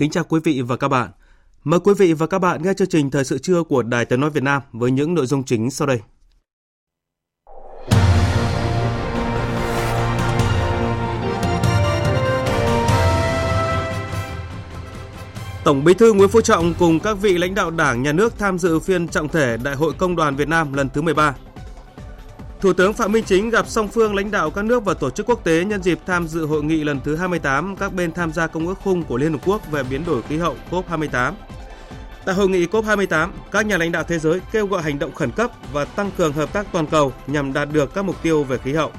Kính chào quý vị và các bạn. Mời quý vị và các bạn nghe chương trình Thời sự trưa của Đài Tiếng Nói Việt Nam với những nội dung chính sau đây. Tổng Bí thư Nguyễn Phú Trọng cùng các vị lãnh đạo Đảng, Nhà nước tham dự phiên trọng thể Đại hội Công đoàn Việt Nam lần thứ 13. Thủ tướng Phạm Minh Chính gặp song phương lãnh đạo các nước và tổ chức quốc tế nhân dịp tham dự hội nghị lần thứ 28 các bên tham gia Công ước khung của Liên Hợp Quốc về biến đổi khí hậu COP28. Tại hội nghị COP28, các nhà lãnh đạo thế giới kêu gọi hành động khẩn cấp và tăng cường hợp tác toàn cầu nhằm đạt được các mục tiêu về khí hậu.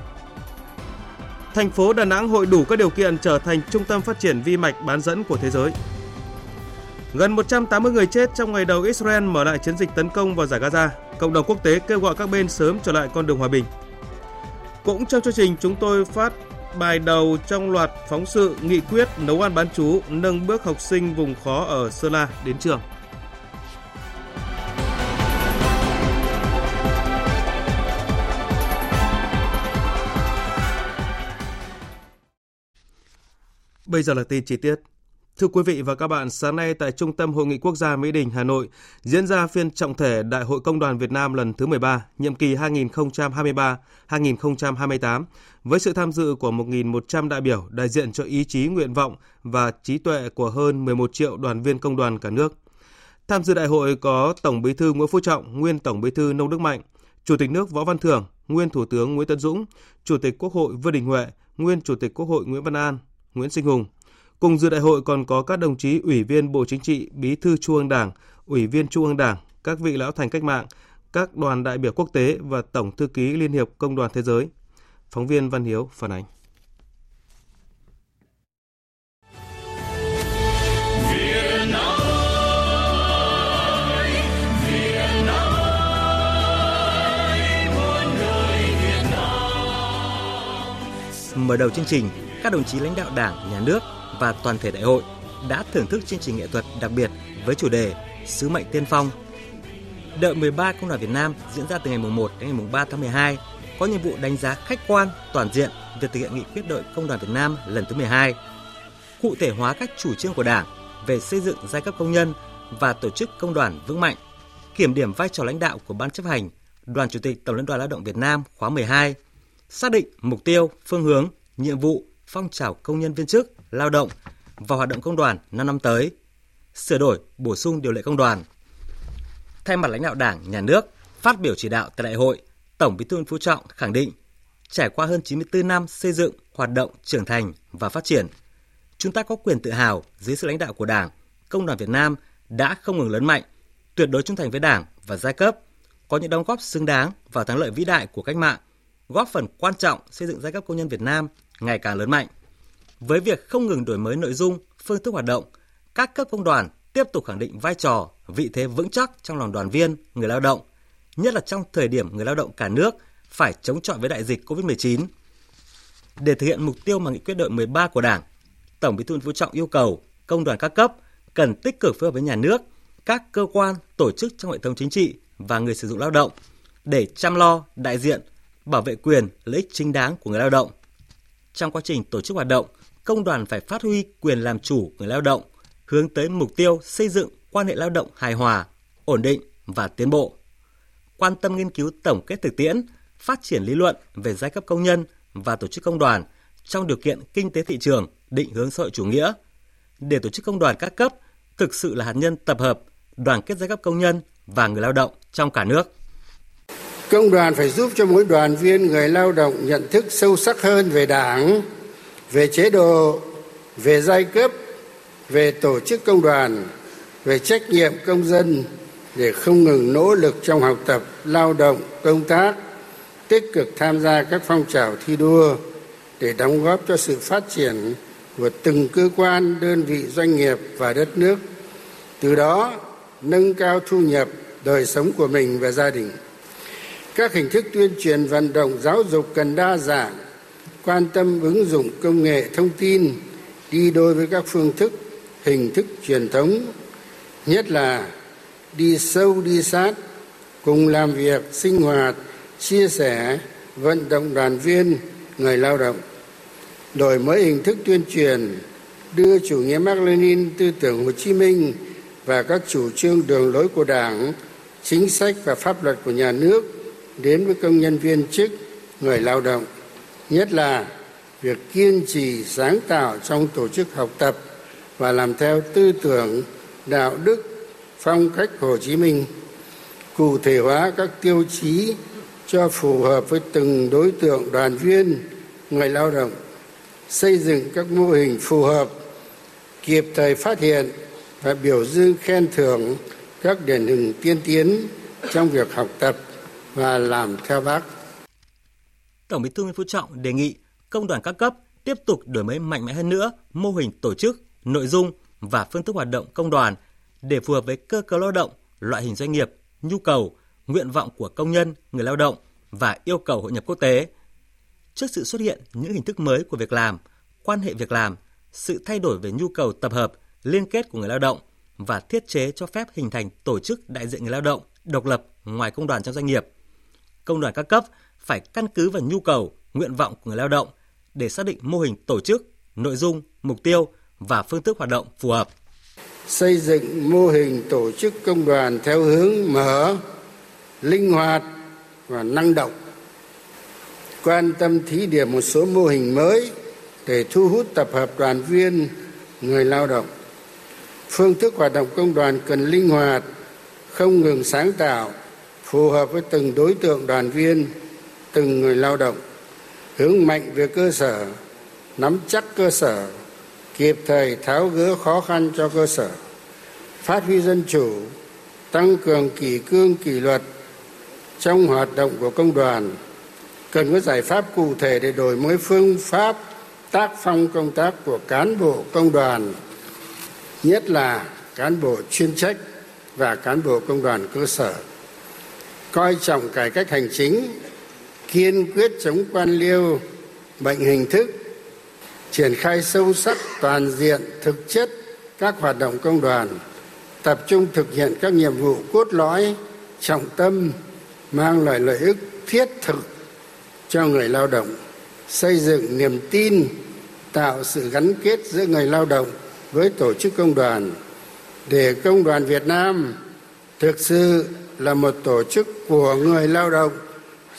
Thành phố Đà Nẵng hội đủ các điều kiện trở thành trung tâm phát triển vi mạch bán dẫn của thế giới. Gần 180 người chết trong ngày đầu Israel mở lại chiến dịch tấn công vào giải Gaza. Cộng đồng quốc tế kêu gọi các bên sớm trở lại con đường hòa bình. Cũng trong chương trình, chúng tôi phát bài đầu trong loạt phóng sự nghị quyết nấu ăn bán chú, nâng bước học sinh vùng khó ở Sơn La đến trường. Bây giờ là tin chi tiết. Thưa quý vị và các bạn, sáng nay tại Trung tâm Hội nghị Quốc gia Mỹ Đình, Hà Nội diễn ra phiên trọng thể Đại hội Công đoàn Việt Nam lần thứ 13, nhiệm kỳ 2023-2028, với sự tham dự của 1.100 đại biểu đại diện cho ý chí, nguyện vọng và trí tuệ của hơn 11 triệu đoàn viên công đoàn cả nước. Tham dự đại hội có Tổng Bí thư Nguyễn Phú Trọng, nguyên Tổng Bí thư Nông Đức Mạnh, Chủ tịch nước Võ Văn Thưởng, nguyên Thủ tướng Nguyễn Tấn Dũng, Chủ tịch Quốc hội Vương Đình Huệ, nguyên Chủ tịch Quốc hội Nguyễn Văn An, Nguyễn Sinh Hùng, Cùng dự đại hội còn có các đồng chí Ủy viên Bộ Chính trị, Bí thư Trung ương Đảng, Ủy viên Trung ương Đảng, các vị lão thành cách mạng, các đoàn đại biểu quốc tế và Tổng thư ký Liên hiệp Công đoàn Thế giới. Phóng viên Văn Hiếu phản ánh. Mở đầu chương trình, các đồng chí lãnh đạo Đảng, Nhà nước và toàn thể đại hội đã thưởng thức chương trình nghệ thuật đặc biệt với chủ đề Sứ mệnh tiên phong. Đợi 13 Công đoàn Việt Nam diễn ra từ ngày 1 đến ngày 3 tháng 12 có nhiệm vụ đánh giá khách quan, toàn diện việc thực hiện nghị quyết đội Công đoàn Việt Nam lần thứ 12, cụ thể hóa các chủ trương của Đảng về xây dựng giai cấp công nhân và tổ chức công đoàn vững mạnh, kiểm điểm vai trò lãnh đạo của Ban chấp hành, Đoàn Chủ tịch Tổng Liên đoàn Lao động Việt Nam khóa 12, xác định mục tiêu, phương hướng, nhiệm vụ, phong trào công nhân viên chức, lao động và hoạt động công đoàn 5 năm tới, sửa đổi, bổ sung điều lệ công đoàn. Thay mặt lãnh đạo Đảng, Nhà nước, phát biểu chỉ đạo tại đại hội, Tổng Bí thư Nguyễn Phú Trọng khẳng định, trải qua hơn 94 năm xây dựng, hoạt động, trưởng thành và phát triển, chúng ta có quyền tự hào dưới sự lãnh đạo của Đảng, Công đoàn Việt Nam đã không ngừng lớn mạnh, tuyệt đối trung thành với Đảng và giai cấp, có những đóng góp xứng đáng vào thắng lợi vĩ đại của cách mạng, góp phần quan trọng xây dựng giai cấp công nhân Việt Nam ngày càng lớn mạnh. Với việc không ngừng đổi mới nội dung, phương thức hoạt động, các cấp công đoàn tiếp tục khẳng định vai trò, vị thế vững chắc trong lòng đoàn viên, người lao động, nhất là trong thời điểm người lao động cả nước phải chống chọi với đại dịch COVID-19. Để thực hiện mục tiêu mà nghị quyết đội 13 của Đảng, Tổng Bí thư Nguyễn Phú Trọng yêu cầu công đoàn các cấp cần tích cực phối hợp với nhà nước, các cơ quan, tổ chức trong hệ thống chính trị và người sử dụng lao động để chăm lo, đại diện, bảo vệ quyền, lợi ích chính đáng của người lao động. Trong quá trình tổ chức hoạt động, công đoàn phải phát huy quyền làm chủ người lao động, hướng tới mục tiêu xây dựng quan hệ lao động hài hòa, ổn định và tiến bộ. Quan tâm nghiên cứu tổng kết thực tiễn, phát triển lý luận về giai cấp công nhân và tổ chức công đoàn trong điều kiện kinh tế thị trường định hướng xã hội chủ nghĩa để tổ chức công đoàn các cấp thực sự là hạt nhân tập hợp, đoàn kết giai cấp công nhân và người lao động trong cả nước. Công đoàn phải giúp cho mỗi đoàn viên người lao động nhận thức sâu sắc hơn về Đảng, về chế độ, về giai cấp, về tổ chức công đoàn, về trách nhiệm công dân để không ngừng nỗ lực trong học tập, lao động, công tác, tích cực tham gia các phong trào thi đua để đóng góp cho sự phát triển của từng cơ quan, đơn vị, doanh nghiệp và đất nước. Từ đó, nâng cao thu nhập, đời sống của mình và gia đình. Các hình thức tuyên truyền vận động giáo dục cần đa dạng quan tâm ứng dụng công nghệ thông tin đi đôi với các phương thức hình thức truyền thống nhất là đi sâu đi sát cùng làm việc sinh hoạt chia sẻ vận động đoàn viên người lao động. Đổi mới hình thức tuyên truyền đưa chủ nghĩa mark lenin tư tưởng Hồ Chí Minh và các chủ trương đường lối của Đảng, chính sách và pháp luật của nhà nước đến với công nhân viên chức, người lao động, nhất là việc kiên trì sáng tạo trong tổ chức học tập và làm theo tư tưởng, đạo đức, phong cách Hồ Chí Minh, cụ thể hóa các tiêu chí cho phù hợp với từng đối tượng đoàn viên, người lao động, xây dựng các mô hình phù hợp, kịp thời phát hiện và biểu dương khen thưởng các điển hình tiên tiến trong việc học tập và làm theo bác. Tổng Bí thư Nguyễn Phú Trọng đề nghị công đoàn các cấp tiếp tục đổi mới mạnh mẽ hơn nữa mô hình tổ chức, nội dung và phương thức hoạt động công đoàn để phù hợp với cơ cấu lao động, loại hình doanh nghiệp, nhu cầu, nguyện vọng của công nhân, người lao động và yêu cầu hội nhập quốc tế. Trước sự xuất hiện những hình thức mới của việc làm, quan hệ việc làm, sự thay đổi về nhu cầu tập hợp, liên kết của người lao động và thiết chế cho phép hình thành tổ chức đại diện người lao động độc lập ngoài công đoàn trong doanh nghiệp. Công đoàn các cấp phải căn cứ vào nhu cầu, nguyện vọng của người lao động để xác định mô hình tổ chức, nội dung, mục tiêu và phương thức hoạt động phù hợp. Xây dựng mô hình tổ chức công đoàn theo hướng mở, linh hoạt và năng động. Quan tâm thí điểm một số mô hình mới để thu hút tập hợp đoàn viên, người lao động. Phương thức hoạt động công đoàn cần linh hoạt, không ngừng sáng tạo, phù hợp với từng đối tượng đoàn viên, từng người lao động, hướng mạnh về cơ sở, nắm chắc cơ sở, kịp thời tháo gỡ khó khăn cho cơ sở, phát huy dân chủ, tăng cường kỷ cương, kỷ luật trong hoạt động của công đoàn. Cần có giải pháp cụ thể để đổi mới phương pháp tác phong công tác của cán bộ công đoàn, nhất là cán bộ chuyên trách và cán bộ công đoàn cơ sở. Coi trọng cải cách hành chính kiên quyết chống quan liêu, bệnh hình thức, triển khai sâu sắc, toàn diện, thực chất các hoạt động công đoàn, tập trung thực hiện các nhiệm vụ cốt lõi, trọng tâm, mang lại lợi ích thiết thực cho người lao động, xây dựng niềm tin, tạo sự gắn kết giữa người lao động với tổ chức công đoàn. Để công đoàn việt nam thực sự là một tổ chức của người lao động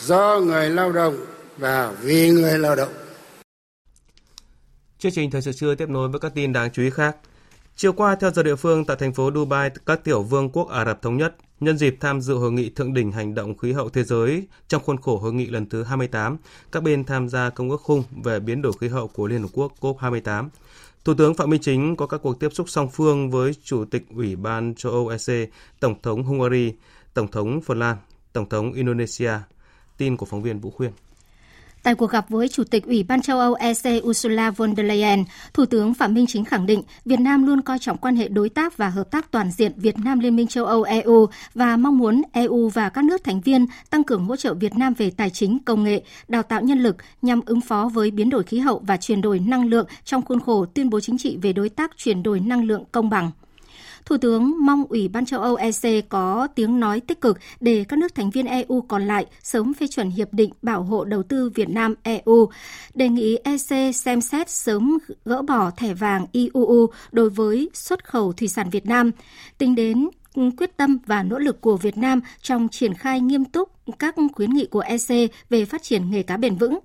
do người lao động và vì người lao động. Chương trình thời sự trưa tiếp nối với các tin đáng chú ý khác. Chiều qua, theo giờ địa phương, tại thành phố Dubai, các tiểu vương quốc Ả Rập Thống Nhất, nhân dịp tham dự hội nghị thượng đỉnh hành động khí hậu thế giới trong khuôn khổ hội nghị lần thứ 28, các bên tham gia công ước khung về biến đổi khí hậu của Liên Hợp Quốc COP28. Thủ tướng Phạm Minh Chính có các cuộc tiếp xúc song phương với Chủ tịch Ủy ban châu Âu EC, Tổng thống Hungary, Tổng thống Phần Lan, Tổng thống Indonesia, Tin của phóng viên Vũ Khuyên. Tại cuộc gặp với Chủ tịch Ủy ban châu Âu EC Ursula von der Leyen, Thủ tướng Phạm Minh Chính khẳng định Việt Nam luôn coi trọng quan hệ đối tác và hợp tác toàn diện Việt Nam Liên minh châu Âu EU và mong muốn EU và các nước thành viên tăng cường hỗ trợ Việt Nam về tài chính, công nghệ, đào tạo nhân lực nhằm ứng phó với biến đổi khí hậu và chuyển đổi năng lượng trong khuôn khổ tuyên bố chính trị về đối tác chuyển đổi năng lượng công bằng. Thủ tướng mong Ủy ban châu Âu EC có tiếng nói tích cực để các nước thành viên EU còn lại sớm phê chuẩn hiệp định bảo hộ đầu tư Việt Nam EU, đề nghị EC xem xét sớm gỡ bỏ thẻ vàng IUU đối với xuất khẩu thủy sản Việt Nam, tính đến quyết tâm và nỗ lực của Việt Nam trong triển khai nghiêm túc các khuyến nghị của EC về phát triển nghề cá bền vững.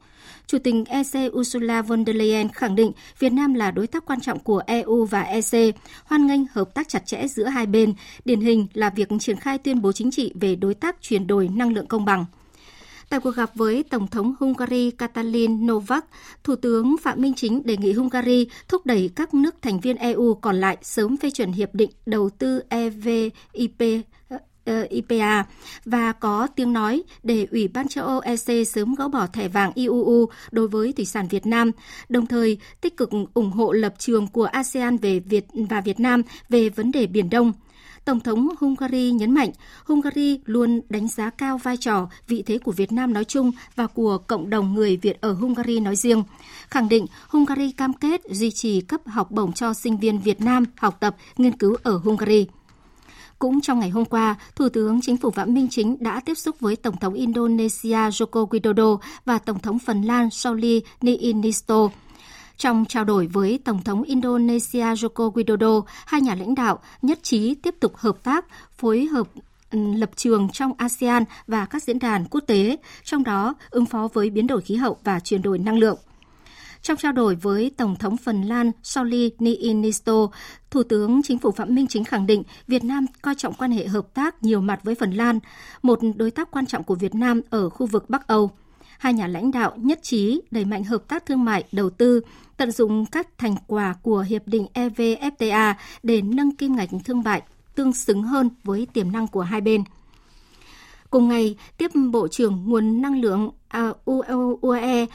Chủ tịch EC Ursula von der Leyen khẳng định Việt Nam là đối tác quan trọng của EU và EC, hoan nghênh hợp tác chặt chẽ giữa hai bên, điển hình là việc triển khai tuyên bố chính trị về đối tác chuyển đổi năng lượng công bằng. Tại cuộc gặp với Tổng thống Hungary Katalin Novak, Thủ tướng Phạm Minh Chính đề nghị Hungary thúc đẩy các nước thành viên EU còn lại sớm phê chuẩn hiệp định đầu tư EVIP ờ, IPA và có tiếng nói để Ủy ban châu Âu EC sớm gỡ bỏ thẻ vàng IUU đối với thủy sản Việt Nam, đồng thời tích cực ủng hộ lập trường của ASEAN về Việt và Việt Nam về vấn đề Biển Đông. Tổng thống Hungary nhấn mạnh, Hungary luôn đánh giá cao vai trò, vị thế của Việt Nam nói chung và của cộng đồng người Việt ở Hungary nói riêng. Khẳng định Hungary cam kết duy trì cấp học bổng cho sinh viên Việt Nam học tập, nghiên cứu ở Hungary. Cũng trong ngày hôm qua, Thủ tướng Chính phủ Phạm Minh Chính đã tiếp xúc với Tổng thống Indonesia Joko Widodo và Tổng thống Phần Lan Sauli Niinisto. Trong trao đổi với Tổng thống Indonesia Joko Widodo, hai nhà lãnh đạo nhất trí tiếp tục hợp tác, phối hợp ừ, lập trường trong ASEAN và các diễn đàn quốc tế, trong đó ứng phó với biến đổi khí hậu và chuyển đổi năng lượng. Trong trao đổi với Tổng thống Phần Lan Sauli Niinisto, Thủ tướng Chính phủ Phạm Minh Chính khẳng định Việt Nam coi trọng quan hệ hợp tác nhiều mặt với Phần Lan, một đối tác quan trọng của Việt Nam ở khu vực Bắc Âu. Hai nhà lãnh đạo nhất trí đẩy mạnh hợp tác thương mại, đầu tư, tận dụng các thành quả của Hiệp định EVFTA để nâng kim ngạch thương mại tương xứng hơn với tiềm năng của hai bên. Cùng ngày, tiếp Bộ trưởng Nguồn Năng lượng à, UAE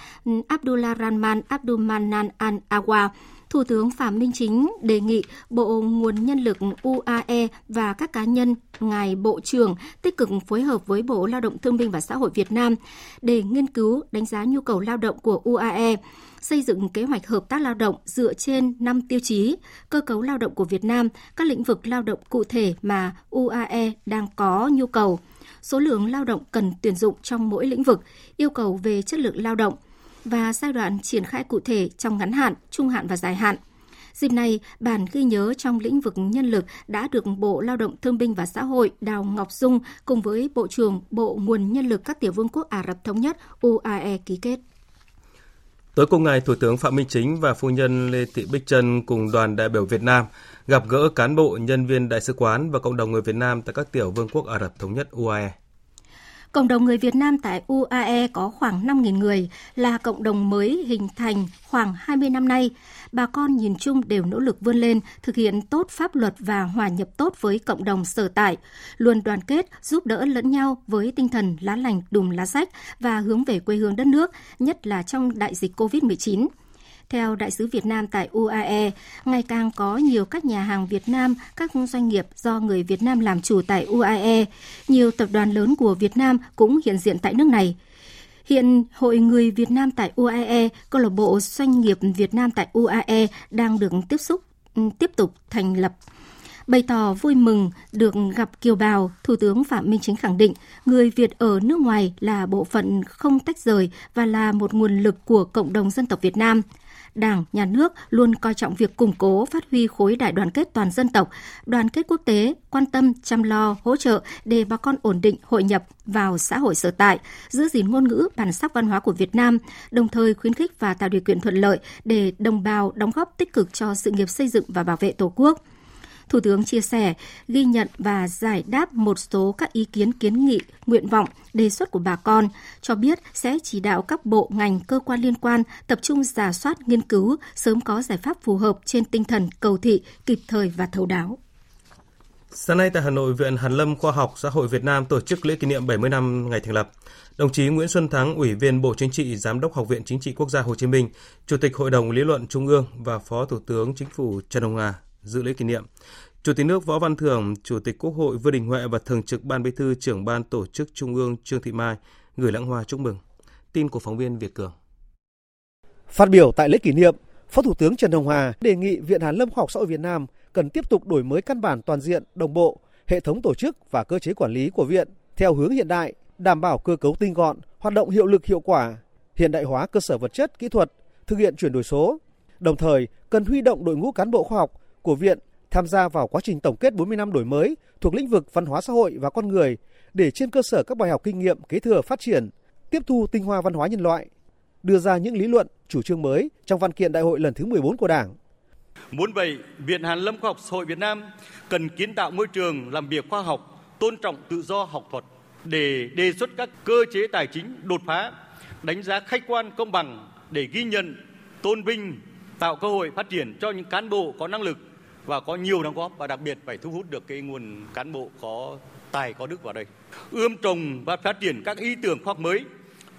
Abdullah Rahman Abdulmanan Al-Awa, Thủ tướng Phạm Minh Chính đề nghị Bộ Nguồn Nhân lực UAE và các cá nhân, ngài Bộ trưởng tích cực phối hợp với Bộ Lao động Thương binh và Xã hội Việt Nam để nghiên cứu đánh giá nhu cầu lao động của UAE, xây dựng kế hoạch hợp tác lao động dựa trên 5 tiêu chí, cơ cấu lao động của Việt Nam, các lĩnh vực lao động cụ thể mà UAE đang có nhu cầu – số lượng lao động cần tuyển dụng trong mỗi lĩnh vực, yêu cầu về chất lượng lao động và giai đoạn triển khai cụ thể trong ngắn hạn, trung hạn và dài hạn. Dịp này, bản ghi nhớ trong lĩnh vực nhân lực đã được Bộ Lao động Thương binh và Xã hội Đào Ngọc Dung cùng với Bộ trưởng Bộ Nguồn Nhân lực các tiểu vương quốc Ả Rập Thống Nhất UAE ký kết. Tối cùng ngày, Thủ tướng Phạm Minh Chính và phu nhân Lê Thị Bích Trân cùng đoàn đại biểu Việt Nam gặp gỡ cán bộ, nhân viên đại sứ quán và cộng đồng người Việt Nam tại các tiểu vương quốc Ả Rập Thống Nhất UAE. Cộng đồng người Việt Nam tại UAE có khoảng 5.000 người, là cộng đồng mới hình thành khoảng 20 năm nay. Bà con nhìn chung đều nỗ lực vươn lên, thực hiện tốt pháp luật và hòa nhập tốt với cộng đồng sở tại, luôn đoàn kết, giúp đỡ lẫn nhau với tinh thần lá lành đùm lá rách và hướng về quê hương đất nước, nhất là trong đại dịch COVID-19. Theo Đại sứ Việt Nam tại UAE, ngày càng có nhiều các nhà hàng Việt Nam, các doanh nghiệp do người Việt Nam làm chủ tại UAE. Nhiều tập đoàn lớn của Việt Nam cũng hiện diện tại nước này. Hiện Hội Người Việt Nam tại UAE, câu lạc bộ doanh nghiệp Việt Nam tại UAE đang được tiếp xúc tiếp tục thành lập. Bày tỏ vui mừng được gặp kiều bào, Thủ tướng Phạm Minh Chính khẳng định người Việt ở nước ngoài là bộ phận không tách rời và là một nguồn lực của cộng đồng dân tộc Việt Nam. Đảng, Nhà nước luôn coi trọng việc củng cố, phát huy khối đại đoàn kết toàn dân tộc, đoàn kết quốc tế, quan tâm, chăm lo, hỗ trợ để bà con ổn định, hội nhập vào xã hội sở tại, giữ gìn ngôn ngữ, bản sắc văn hóa của Việt Nam, đồng thời khuyến khích và tạo điều kiện thuận lợi để đồng bào đóng góp tích cực cho sự nghiệp xây dựng và bảo vệ Tổ quốc. Thủ tướng chia sẻ, ghi nhận và giải đáp một số các ý kiến kiến nghị, nguyện vọng, đề xuất của bà con, cho biết sẽ chỉ đạo các bộ ngành cơ quan liên quan tập trung giả soát nghiên cứu, sớm có giải pháp phù hợp trên tinh thần cầu thị, kịp thời và thấu đáo. Sáng nay tại Hà Nội, Viện Hàn lâm Khoa học Xã hội Việt Nam tổ chức lễ kỷ niệm 70 năm ngày thành lập. Đồng chí Nguyễn Xuân Thắng, Ủy viên Bộ Chính trị, Giám đốc Học viện Chính trị Quốc gia Hồ Chí Minh, Chủ tịch Hội đồng Lý luận Trung ương và Phó Thủ tướng Chính phủ Trần Hồng Hà dự lễ kỷ niệm. Chủ tịch nước Võ Văn Thưởng, Chủ tịch Quốc hội Vương Đình Huệ và Thường trực Ban Bí thư trưởng Ban Tổ chức Trung ương Trương Thị Mai gửi lãng hoa chúc mừng. Tin của phóng viên Việt Cường. Phát biểu tại lễ kỷ niệm, Phó Thủ tướng Trần Hồng Hà đề nghị Viện Hàn lâm Khoa học Xã hội Việt Nam cần tiếp tục đổi mới căn bản toàn diện, đồng bộ, hệ thống tổ chức và cơ chế quản lý của viện theo hướng hiện đại, đảm bảo cơ cấu tinh gọn, hoạt động hiệu lực hiệu quả, hiện đại hóa cơ sở vật chất, kỹ thuật, thực hiện chuyển đổi số. Đồng thời, cần huy động đội ngũ cán bộ khoa học của viện tham gia vào quá trình tổng kết 40 năm đổi mới thuộc lĩnh vực văn hóa xã hội và con người để trên cơ sở các bài học kinh nghiệm kế thừa phát triển, tiếp thu tinh hoa văn hóa nhân loại, đưa ra những lý luận, chủ trương mới trong văn kiện đại hội lần thứ 14 của Đảng. Muốn vậy, Viện Hàn lâm Khoa học Xã hội Việt Nam cần kiến tạo môi trường làm việc khoa học, tôn trọng tự do học thuật, để đề xuất các cơ chế tài chính đột phá, đánh giá khách quan công bằng để ghi nhận, tôn vinh, tạo cơ hội phát triển cho những cán bộ có năng lực và có nhiều đóng góp và đặc biệt phải thu hút được cái nguồn cán bộ có tài có đức vào đây. Ươm trồng và phát triển các ý tưởng khoa học mới,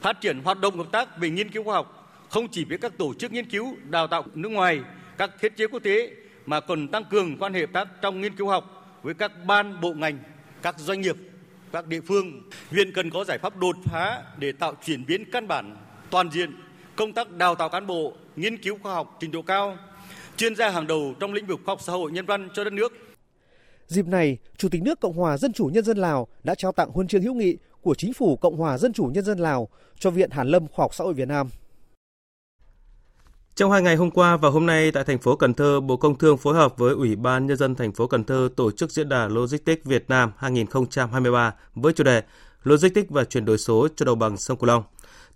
phát triển hoạt động hợp tác về nghiên cứu khoa học không chỉ với các tổ chức nghiên cứu đào tạo nước ngoài, các thiết chế quốc tế mà còn tăng cường quan hệ hợp tác trong nghiên cứu học với các ban bộ ngành, các doanh nghiệp, các địa phương. viện cần có giải pháp đột phá để tạo chuyển biến căn bản toàn diện công tác đào tạo cán bộ, nghiên cứu khoa học trình độ cao, chuyên gia hàng đầu trong lĩnh vực khoa học xã hội nhân văn cho đất nước. Dịp này, Chủ tịch nước Cộng hòa Dân chủ Nhân dân Lào đã trao tặng huân chương hữu nghị của Chính phủ Cộng hòa Dân chủ Nhân dân Lào cho Viện Hàn Lâm Khoa học Xã hội Việt Nam. Trong hai ngày hôm qua và hôm nay tại thành phố Cần Thơ, Bộ Công Thương phối hợp với Ủy ban Nhân dân thành phố Cần Thơ tổ chức diễn đàn Logistics Việt Nam 2023 với chủ đề Logistics và chuyển đổi số cho đồng bằng sông Cửu Long.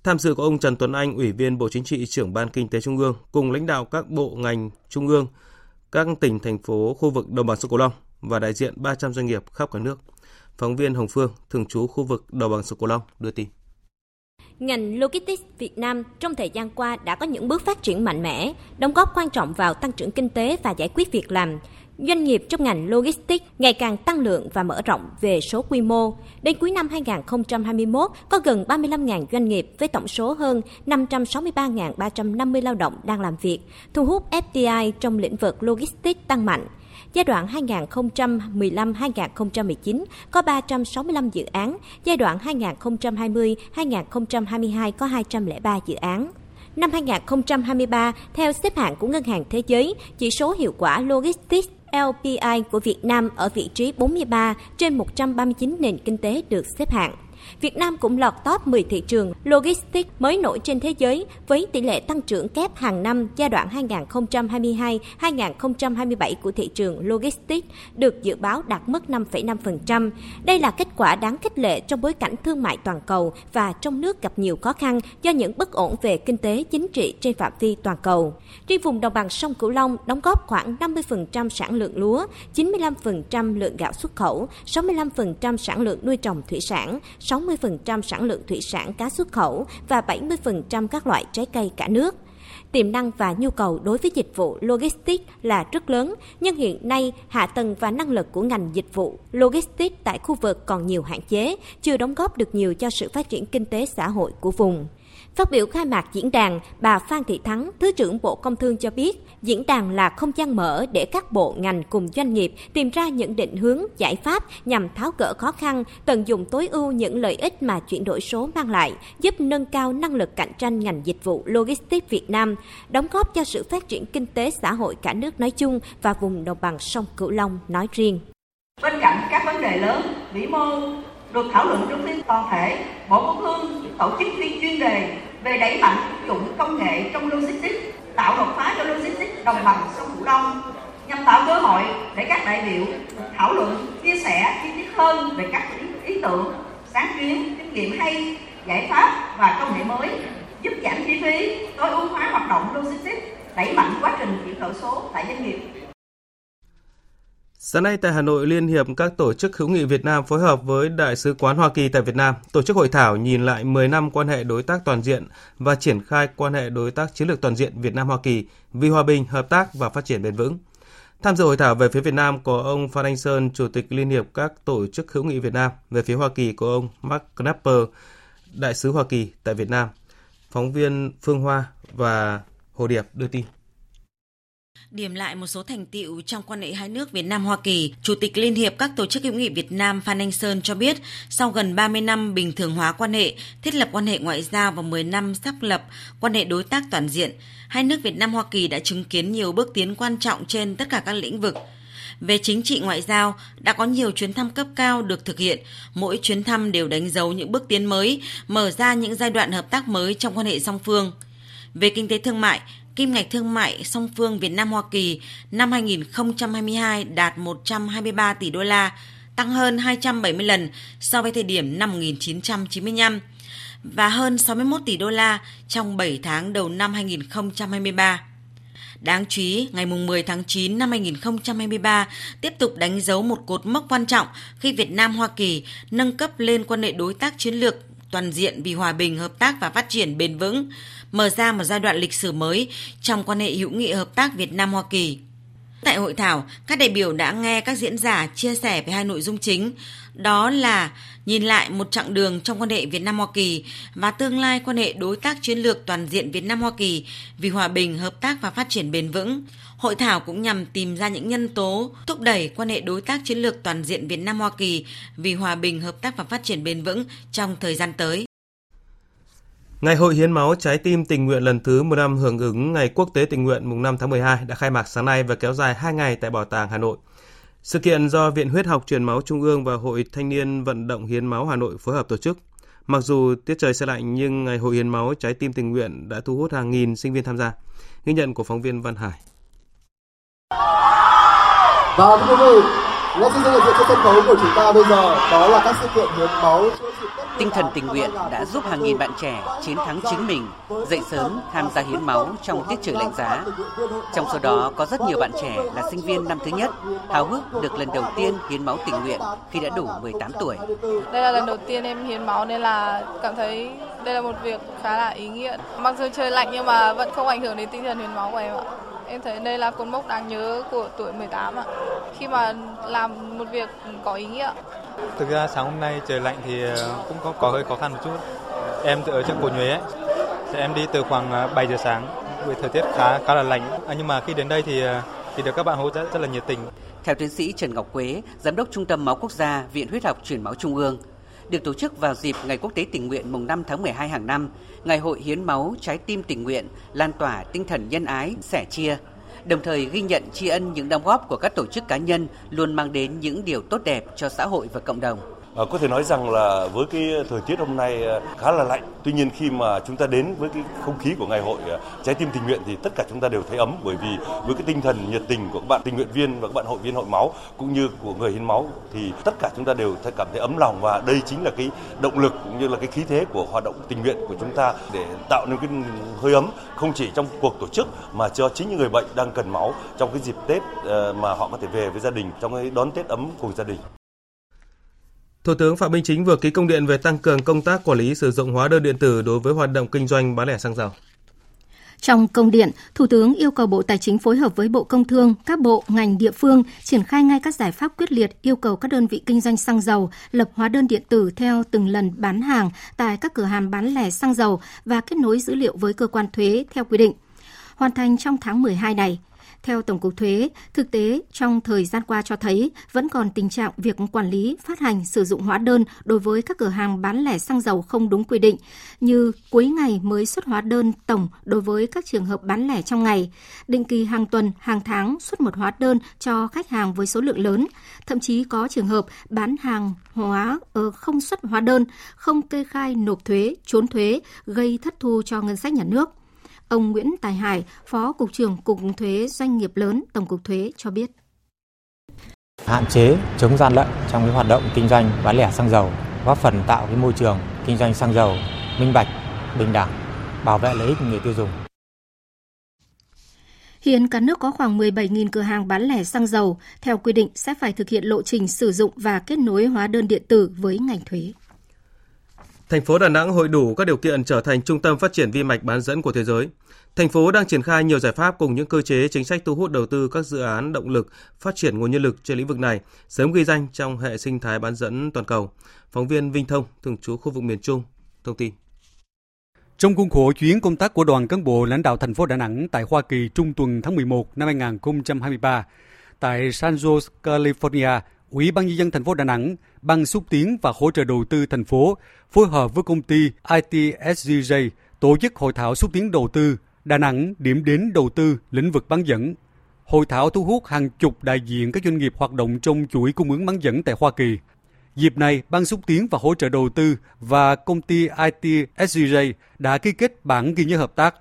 Tham dự có ông Trần Tuấn Anh, Ủy viên Bộ Chính trị, trưởng Ban Kinh tế Trung ương, cùng lãnh đạo các bộ ngành Trung ương, các tỉnh, thành phố, khu vực đồng bằng sông Cửu Long và đại diện 300 doanh nghiệp khắp cả nước. Phóng viên Hồng Phương, thường trú khu vực đồng bằng sông Cửu Long đưa tin. Ngành Logistics Việt Nam trong thời gian qua đã có những bước phát triển mạnh mẽ, đóng góp quan trọng vào tăng trưởng kinh tế và giải quyết việc làm. Doanh nghiệp trong ngành logistics ngày càng tăng lượng và mở rộng về số quy mô. Đến cuối năm 2021, có gần 35.000 doanh nghiệp với tổng số hơn 563.350 lao động đang làm việc, thu hút FDI trong lĩnh vực logistics tăng mạnh. Giai đoạn 2015-2019 có 365 dự án, giai đoạn 2020-2022 có 203 dự án. Năm 2023, theo xếp hạng của Ngân hàng Thế giới, chỉ số hiệu quả logistics LPI của Việt Nam ở vị trí 43 trên 139 nền kinh tế được xếp hạng. Việt Nam cũng lọt top 10 thị trường logistics mới nổi trên thế giới với tỷ lệ tăng trưởng kép hàng năm giai đoạn 2022-2027 của thị trường logistics được dự báo đạt mức 5,5%. Đây là kết quả đáng khích lệ trong bối cảnh thương mại toàn cầu và trong nước gặp nhiều khó khăn do những bất ổn về kinh tế chính trị trên phạm vi toàn cầu. Riêng vùng đồng bằng sông Cửu Long đóng góp khoảng 50% sản lượng lúa, 95% lượng gạo xuất khẩu, 65% sản lượng nuôi trồng thủy sản, 60% 80% sản lượng thủy sản cá xuất khẩu và 70% các loại trái cây cả nước. Tiềm năng và nhu cầu đối với dịch vụ logistics là rất lớn, nhưng hiện nay hạ tầng và năng lực của ngành dịch vụ logistics tại khu vực còn nhiều hạn chế, chưa đóng góp được nhiều cho sự phát triển kinh tế xã hội của vùng. Phát biểu khai mạc diễn đàn, bà Phan Thị Thắng, Thứ trưởng Bộ Công Thương cho biết, diễn đàn là không gian mở để các bộ ngành cùng doanh nghiệp tìm ra những định hướng, giải pháp nhằm tháo gỡ khó khăn, tận dụng tối ưu những lợi ích mà chuyển đổi số mang lại, giúp nâng cao năng lực cạnh tranh ngành dịch vụ logistics Việt Nam, đóng góp cho sự phát triển kinh tế xã hội cả nước nói chung và vùng đồng bằng sông Cửu Long nói riêng. Bên cạnh các vấn đề lớn, vĩ mô được thảo luận trong phiên toàn thể, Bộ Công Thương tổ chức phiên chuyên đề về đẩy mạnh ứng dụng công nghệ trong logistics, tạo đột phá cho logistics đồng bằng sông Cửu Long nhằm tạo cơ hội để các đại biểu thảo luận, chia sẻ chi tiết hơn về các ý, ý tưởng, sáng kiến, kinh nghiệm hay, giải pháp và công nghệ mới giúp giảm chi phí, tối ưu hóa hoạt động logistics, đẩy mạnh quá trình chuyển đổi số tại doanh nghiệp. Sáng nay tại Hà Nội, Liên hiệp các tổ chức hữu nghị Việt Nam phối hợp với Đại sứ quán Hoa Kỳ tại Việt Nam tổ chức hội thảo nhìn lại 10 năm quan hệ đối tác toàn diện và triển khai quan hệ đối tác chiến lược toàn diện Việt Nam Hoa Kỳ vì hòa bình, hợp tác và phát triển bền vững. Tham dự hội thảo về phía Việt Nam có ông Phan Anh Sơn, Chủ tịch Liên hiệp các tổ chức hữu nghị Việt Nam, về phía Hoa Kỳ có ông Mark Knapper, Đại sứ Hoa Kỳ tại Việt Nam. Phóng viên Phương Hoa và Hồ Điệp đưa tin. Điểm lại một số thành tiệu trong quan hệ hai nước Việt Nam Hoa Kỳ, Chủ tịch Liên hiệp các tổ chức hữu nghị Việt Nam Phan Anh Sơn cho biết, sau gần 30 năm bình thường hóa quan hệ, thiết lập quan hệ ngoại giao và 10 năm xác lập quan hệ đối tác toàn diện, hai nước Việt Nam Hoa Kỳ đã chứng kiến nhiều bước tiến quan trọng trên tất cả các lĩnh vực. Về chính trị ngoại giao, đã có nhiều chuyến thăm cấp cao được thực hiện, mỗi chuyến thăm đều đánh dấu những bước tiến mới, mở ra những giai đoạn hợp tác mới trong quan hệ song phương. Về kinh tế thương mại, kim ngạch thương mại song phương Việt Nam Hoa Kỳ năm 2022 đạt 123 tỷ đô la, tăng hơn 270 lần so với thời điểm năm 1995 và hơn 61 tỷ đô la trong 7 tháng đầu năm 2023. Đáng chú ý, ngày 10 tháng 9 năm 2023 tiếp tục đánh dấu một cột mốc quan trọng khi Việt Nam Hoa Kỳ nâng cấp lên quan hệ đối tác chiến lược toàn diện vì hòa bình, hợp tác và phát triển bền vững, mở ra một giai đoạn lịch sử mới trong quan hệ hữu nghị hợp tác Việt Nam Hoa Kỳ. Tại hội thảo, các đại biểu đã nghe các diễn giả chia sẻ về hai nội dung chính, đó là nhìn lại một chặng đường trong quan hệ Việt Nam Hoa Kỳ và tương lai quan hệ đối tác chiến lược toàn diện Việt Nam Hoa Kỳ vì hòa bình, hợp tác và phát triển bền vững. Hội thảo cũng nhằm tìm ra những nhân tố thúc đẩy quan hệ đối tác chiến lược toàn diện Việt Nam Hoa Kỳ vì hòa bình, hợp tác và phát triển bền vững trong thời gian tới. Ngày hội hiến máu trái tim tình nguyện lần thứ 15 hưởng ứng Ngày Quốc tế tình nguyện mùng 5 tháng 12 đã khai mạc sáng nay và kéo dài 2 ngày tại Bảo tàng Hà Nội. Sự kiện do Viện Huyết học Truyền máu Trung ương và Hội Thanh niên Vận động Hiến máu Hà Nội phối hợp tổ chức. Mặc dù tiết trời xe lạnh nhưng Ngày hội hiến máu trái tim tình nguyện đã thu hút hàng nghìn sinh viên tham gia. Ghi nhận của phóng viên Văn Hải. Và thưa quý vị, ngay trên sân khấu của chúng ta bây giờ đó là các sự kiện hiến máu chữa trị Tinh thần tình nguyện đã giúp hàng nghìn bạn trẻ chiến thắng chính mình, dậy sớm tham gia hiến máu trong tiết trời lạnh giá. Trong số đó có rất nhiều bạn trẻ là sinh viên năm thứ nhất, háo hức được lần đầu tiên hiến máu tình nguyện khi đã đủ 18 tuổi. Đây là lần đầu tiên em hiến máu nên là cảm thấy đây là một việc khá là ý nghĩa. Mặc dù trời lạnh nhưng mà vẫn không ảnh hưởng đến tinh thần hiến máu của em ạ. Em thấy đây là cột mốc đáng nhớ của tuổi 18 ạ. Khi mà làm một việc có ý nghĩa. Thực ra sáng hôm nay trời lạnh thì ờ, cũng có, có hơi khó khăn một chút. Em ở trên Cổ Nhuế ấy, em đi từ khoảng ờ, 7 giờ sáng vì thời tiết khá khá là lạnh. À, nhưng mà khi đến đây thì ờ, thì được các bạn hỗ trợ rất là nhiệt tình. Theo tiến sĩ Trần Ngọc Quế, giám đốc Trung tâm Máu Quốc gia, Viện Huyết học Truyền máu Trung ương, được tổ chức vào dịp Ngày Quốc tế Tình nguyện mùng 5 tháng 12 hàng năm, Ngày hội hiến máu trái tim tình nguyện lan tỏa tinh thần nhân ái, sẻ chia, đồng thời ghi nhận, tri ân những đóng góp của các tổ chức cá nhân luôn mang đến những điều tốt đẹp cho xã hội và cộng đồng. À, có thể nói rằng là với cái thời tiết hôm nay ờ, khá là lạnh. Tuy nhiên khi mà chúng ta đến với cái không khí của ngày hội ờ, trái tim tình nguyện thì tất cả chúng ta đều thấy ấm bởi vì với cái tinh thần nhiệt tình của các bạn tình nguyện viên và các bạn hội viên hội máu cũng như của người hiến máu thì tất cả chúng ta đều cảm thấy ấm lòng và đây chính là cái động lực cũng như là cái khí thế của hoạt động tình nguyện của chúng ta để tạo nên cái hơi ấm không chỉ trong cuộc tổ chức mà cho chính những người bệnh đang cần máu trong cái dịp Tết mà họ có thể về với gia đình trong cái đón Tết ấm cùng gia đình. Thủ tướng Phạm Minh Chính vừa ký công điện về tăng cường công tác quản lý sử dụng hóa đơn điện tử đối với hoạt động kinh doanh bán lẻ xăng dầu. Trong công điện, Thủ tướng yêu cầu Bộ Tài chính phối hợp với Bộ Công Thương, các bộ, ngành địa phương triển khai ngay các giải pháp quyết liệt yêu cầu các đơn vị kinh doanh xăng dầu lập hóa đơn điện tử theo từng lần bán hàng tại các cửa hàng bán lẻ xăng dầu và kết nối dữ liệu với cơ quan thuế theo quy định. Hoàn thành trong tháng 12 này. Theo Tổng cục Thuế, thực tế trong thời gian qua cho thấy vẫn còn tình trạng việc quản lý, phát hành, sử dụng hóa đơn đối với các cửa hàng bán lẻ xăng dầu không đúng quy định, như cuối ngày mới xuất hóa đơn tổng đối với các trường hợp bán lẻ trong ngày, định kỳ hàng tuần, hàng tháng xuất một hóa đơn cho khách hàng với số lượng lớn, thậm chí có trường hợp bán hàng hóa ờ, không xuất hóa đơn, không kê khai nộp thuế, trốn thuế, gây thất thu cho ngân sách nhà nước. Ông Nguyễn Tài Hải, Phó Cục trưởng Cục Thuế Doanh nghiệp lớn Tổng cục Thuế cho biết. Hạn chế chống gian lận trong cái hoạt động kinh doanh bán lẻ xăng dầu, góp phần tạo cái môi trường kinh doanh xăng dầu minh bạch, bình đẳng, bảo vệ lợi ích người tiêu dùng. Hiện cả nước có khoảng 17.000 cửa hàng bán lẻ xăng dầu, theo quy định sẽ phải thực hiện lộ trình sử dụng và kết nối hóa đơn điện tử với ngành thuế. Thành phố Đà Nẵng hội đủ các điều kiện trở thành trung tâm phát triển vi mạch bán dẫn của thế giới. Thành phố đang triển khai nhiều giải pháp cùng những cơ chế chính sách thu hút đầu tư các dự án động lực phát triển nguồn nhân lực trên lĩnh vực này, sớm ghi danh trong hệ sinh thái bán dẫn toàn cầu. Phóng viên Vinh Thông, thường trú khu vực miền Trung, thông tin. Trong khuôn khổ chuyến công tác của đoàn cán bộ lãnh đạo thành phố Đà Nẵng tại Hoa Kỳ trung tuần tháng 11 năm 2023, tại San Jose, California, Ủy ban nhân dân thành phố Đà Nẵng, Ban xúc tiến và hỗ trợ đầu tư thành phố phối hợp với công ty ITSGJ tổ chức hội thảo xúc tiến đầu tư Đà Nẵng điểm đến đầu tư lĩnh vực bán dẫn. Hội thảo thu hút hàng chục đại diện các doanh nghiệp hoạt động trong chuỗi cung ứng bán dẫn tại Hoa Kỳ. Dịp này, Ban xúc tiến và hỗ trợ đầu tư và công ty ITSGJ đã ký kết bản ghi nhớ hợp tác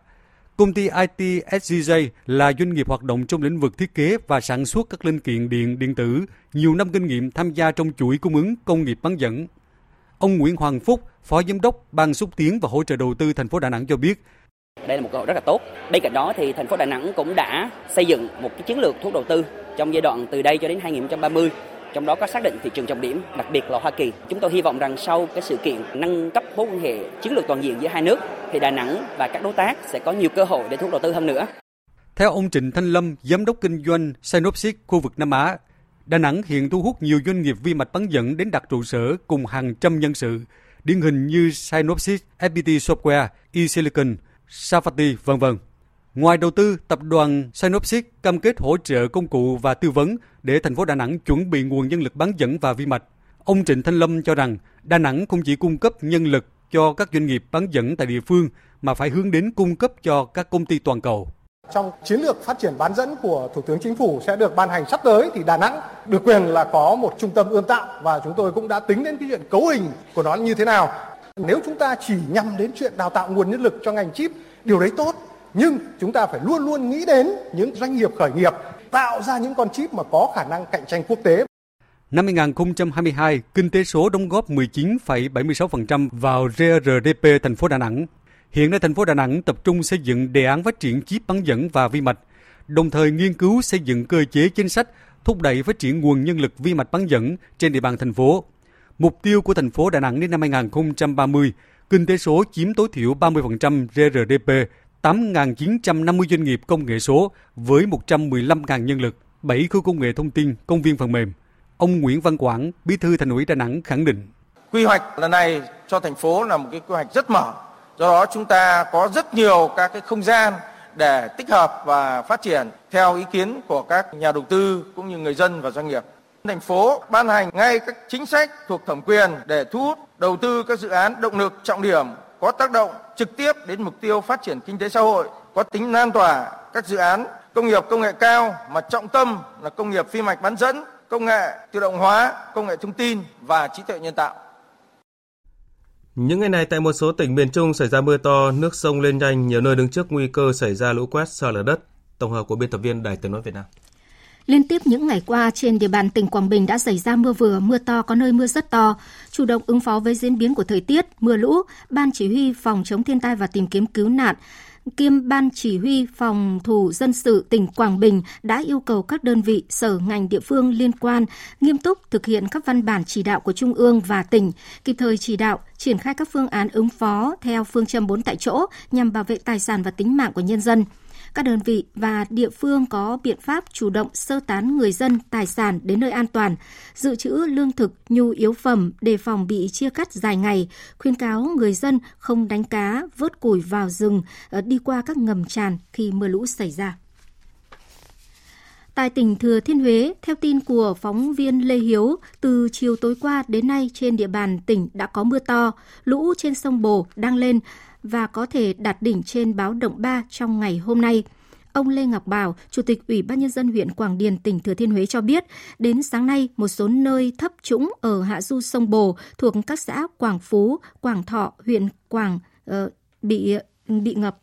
Công ty IT SGJ là doanh nghiệp hoạt động trong lĩnh vực thiết kế và sản xuất các linh kiện điện điện tử, nhiều năm kinh nghiệm tham gia trong chuỗi cung ứng công nghiệp bán dẫn. Ông Nguyễn Hoàng Phúc, Phó Giám đốc Ban xúc tiến và hỗ trợ đầu tư thành phố Đà Nẵng cho biết, Đây là một cơ hội rất là tốt. Bên cạnh đó thì thành phố Đà Nẵng cũng đã xây dựng một cái chiến lược thu hút đầu tư trong giai đoạn từ đây cho đến 2030 trong đó có xác định thị trường trọng điểm, đặc biệt là Hoa Kỳ. Chúng tôi hy vọng rằng sau cái sự kiện nâng cấp mối quan hệ chiến lược toàn diện giữa hai nước thì Đà Nẵng và các đối tác sẽ có nhiều cơ hội để thu hút đầu tư hơn nữa. Theo ông Trịnh Thanh Lâm, giám đốc kinh doanh Synopsis khu vực Nam Á, Đà Nẵng hiện thu hút nhiều doanh nghiệp vi mạch bán dẫn đến đặt trụ sở cùng hàng trăm nhân sự, điển hình như Synopsis, FPT Software, eSilicon, Safati, vân vân. Ngoài đầu tư, tập đoàn Synopsis cam kết hỗ trợ công cụ và tư vấn để thành phố Đà Nẵng chuẩn bị nguồn nhân lực bán dẫn và vi mạch. Ông Trịnh Thanh Lâm cho rằng Đà Nẵng không chỉ cung cấp nhân lực cho các doanh nghiệp bán dẫn tại địa phương mà phải hướng đến cung cấp cho các công ty toàn cầu. Trong chiến lược phát triển bán dẫn của Thủ tướng Chính phủ sẽ được ban hành sắp tới thì Đà Nẵng được quyền là có một trung tâm ươm tạo và chúng tôi cũng đã tính đến cái chuyện cấu hình của nó như thế nào. Nếu chúng ta chỉ nhằm đến chuyện đào tạo nguồn nhân lực cho ngành chip, điều đấy tốt. Nhưng chúng ta phải luôn luôn nghĩ đến những doanh nghiệp khởi nghiệp tạo ra những con chip mà có khả năng cạnh tranh quốc tế. Năm 2022, kinh tế số đóng góp 19,76% vào GRDP thành phố Đà Nẵng. Hiện nay thành phố Đà Nẵng tập trung xây dựng đề án phát triển chip bán dẫn và vi mạch, đồng thời nghiên cứu xây dựng cơ chế chính sách thúc đẩy phát triển nguồn nhân lực vi mạch bán dẫn trên địa bàn thành phố. Mục tiêu của thành phố Đà Nẵng đến năm 2030, kinh tế số chiếm tối thiểu 30% GRDP 8.950 doanh nghiệp công nghệ số với 115.000 nhân lực, 7 khu công nghệ thông tin, công viên phần mềm. Ông Nguyễn Văn Quảng, Bí thư Thành ủy Đà Nẵng khẳng định. Quy hoạch lần này cho thành phố là một cái quy hoạch rất mở. Do đó chúng ta có rất nhiều các cái không gian để tích hợp và phát triển theo ý kiến của các nhà đầu tư cũng như người dân và doanh nghiệp. Thành phố ban hành ngay các chính sách thuộc thẩm quyền để thu hút đầu tư các dự án động lực trọng điểm có tác động trực tiếp đến mục tiêu phát triển kinh tế xã hội, có tính lan tỏa các dự án công nghiệp công nghệ cao mà trọng tâm là công nghiệp phi mạch bán dẫn, công nghệ tự động hóa, công nghệ thông tin và trí tuệ nhân tạo. Những ngày này tại một số tỉnh miền Trung xảy ra mưa to, nước sông lên nhanh, nhiều nơi đứng trước nguy cơ xảy ra lũ quét sạt lở đất. Tổng hợp của biên tập viên Đài Tiếng nói Việt Nam. Liên tiếp những ngày qua, trên địa bàn tỉnh Quảng Bình đã xảy ra mưa vừa, mưa to, có nơi mưa rất to. Chủ động ứng phó với diễn biến của thời tiết, mưa lũ, Ban Chỉ huy Phòng chống thiên tai và tìm kiếm cứu nạn kiêm Ban Chỉ huy Phòng thủ dân sự tỉnh Quảng Bình đã yêu cầu các đơn vị, sở ngành địa phương liên quan nghiêm túc thực hiện các văn bản chỉ đạo của Trung ương và tỉnh, kịp thời chỉ đạo, triển khai các phương án ứng phó theo phương châm 4 tại chỗ nhằm bảo vệ tài sản và tính mạng của nhân dân các đơn vị và địa phương có biện pháp chủ động sơ tán người dân, tài sản đến nơi an toàn, dự trữ lương thực, nhu yếu phẩm đề phòng bị chia cắt dài ngày, khuyên cáo người dân không đánh cá, vớt củi vào rừng, ờ, đi qua các ngầm tràn khi mưa lũ xảy ra. Tại tỉnh Thừa Thiên Huế, theo tin của phóng viên Lê Hiếu, từ chiều tối qua đến nay trên địa bàn tỉnh đã có mưa to, lũ trên sông Bồ đang lên và có thể đạt đỉnh trên báo động 3 trong ngày hôm nay. Ông Lê Ngọc Bảo, Chủ tịch Ủy ban Nhân dân huyện Quảng Điền, tỉnh Thừa Thiên Huế cho biết, đến sáng nay, một số nơi thấp trũng ở hạ du sông Bồ thuộc các xã Quảng Phú, Quảng Thọ, huyện Quảng uh, bị bị ngập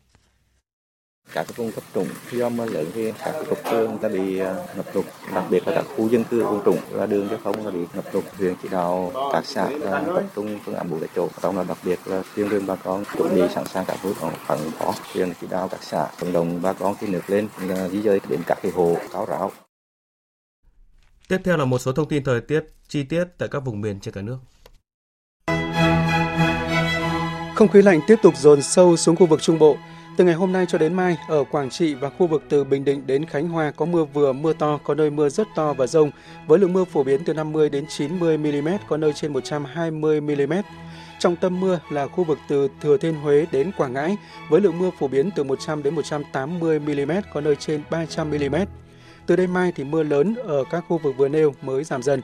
các vùng thấp trũng do mưa lớn thì các trục đường ta bị ờ, ngập lụt đặc biệt là các khu dân cư vùng trũng và đường giao thông là bị ngập lụt huyện chỉ đạo các xã là tập trung phương án bố tại chỗ. Trong đó đặc biệt là tuyên truyền bà con chuẩn bị sẵn sàng các phương án phản phó huyện chỉ đạo các xã vận động bà con khi nước lên là di dời đến các cái hồ cao ráo. Tiếp theo là một số thông tin thời tiết chi tiết tại các vùng miền trên cả nước. Không khí lạnh tiếp tục dồn sâu xuống khu vực Trung Bộ. Từ ngày hôm nay cho đến mai, ở Quảng Trị và khu vực từ Bình Định đến Khánh Hòa có mưa vừa, mưa to, có nơi mưa rất to và rông, với lượng mưa phổ biến từ 50 đến 90 mm, có nơi trên 120 mm. Trong tâm mưa là khu vực từ Thừa Thiên Huế đến Quảng Ngãi, với lượng mưa phổ biến từ 100 đến 180 mm, có nơi trên 300 mm. Từ đêm mai thì mưa lớn ở các khu vực vừa nêu mới giảm dần.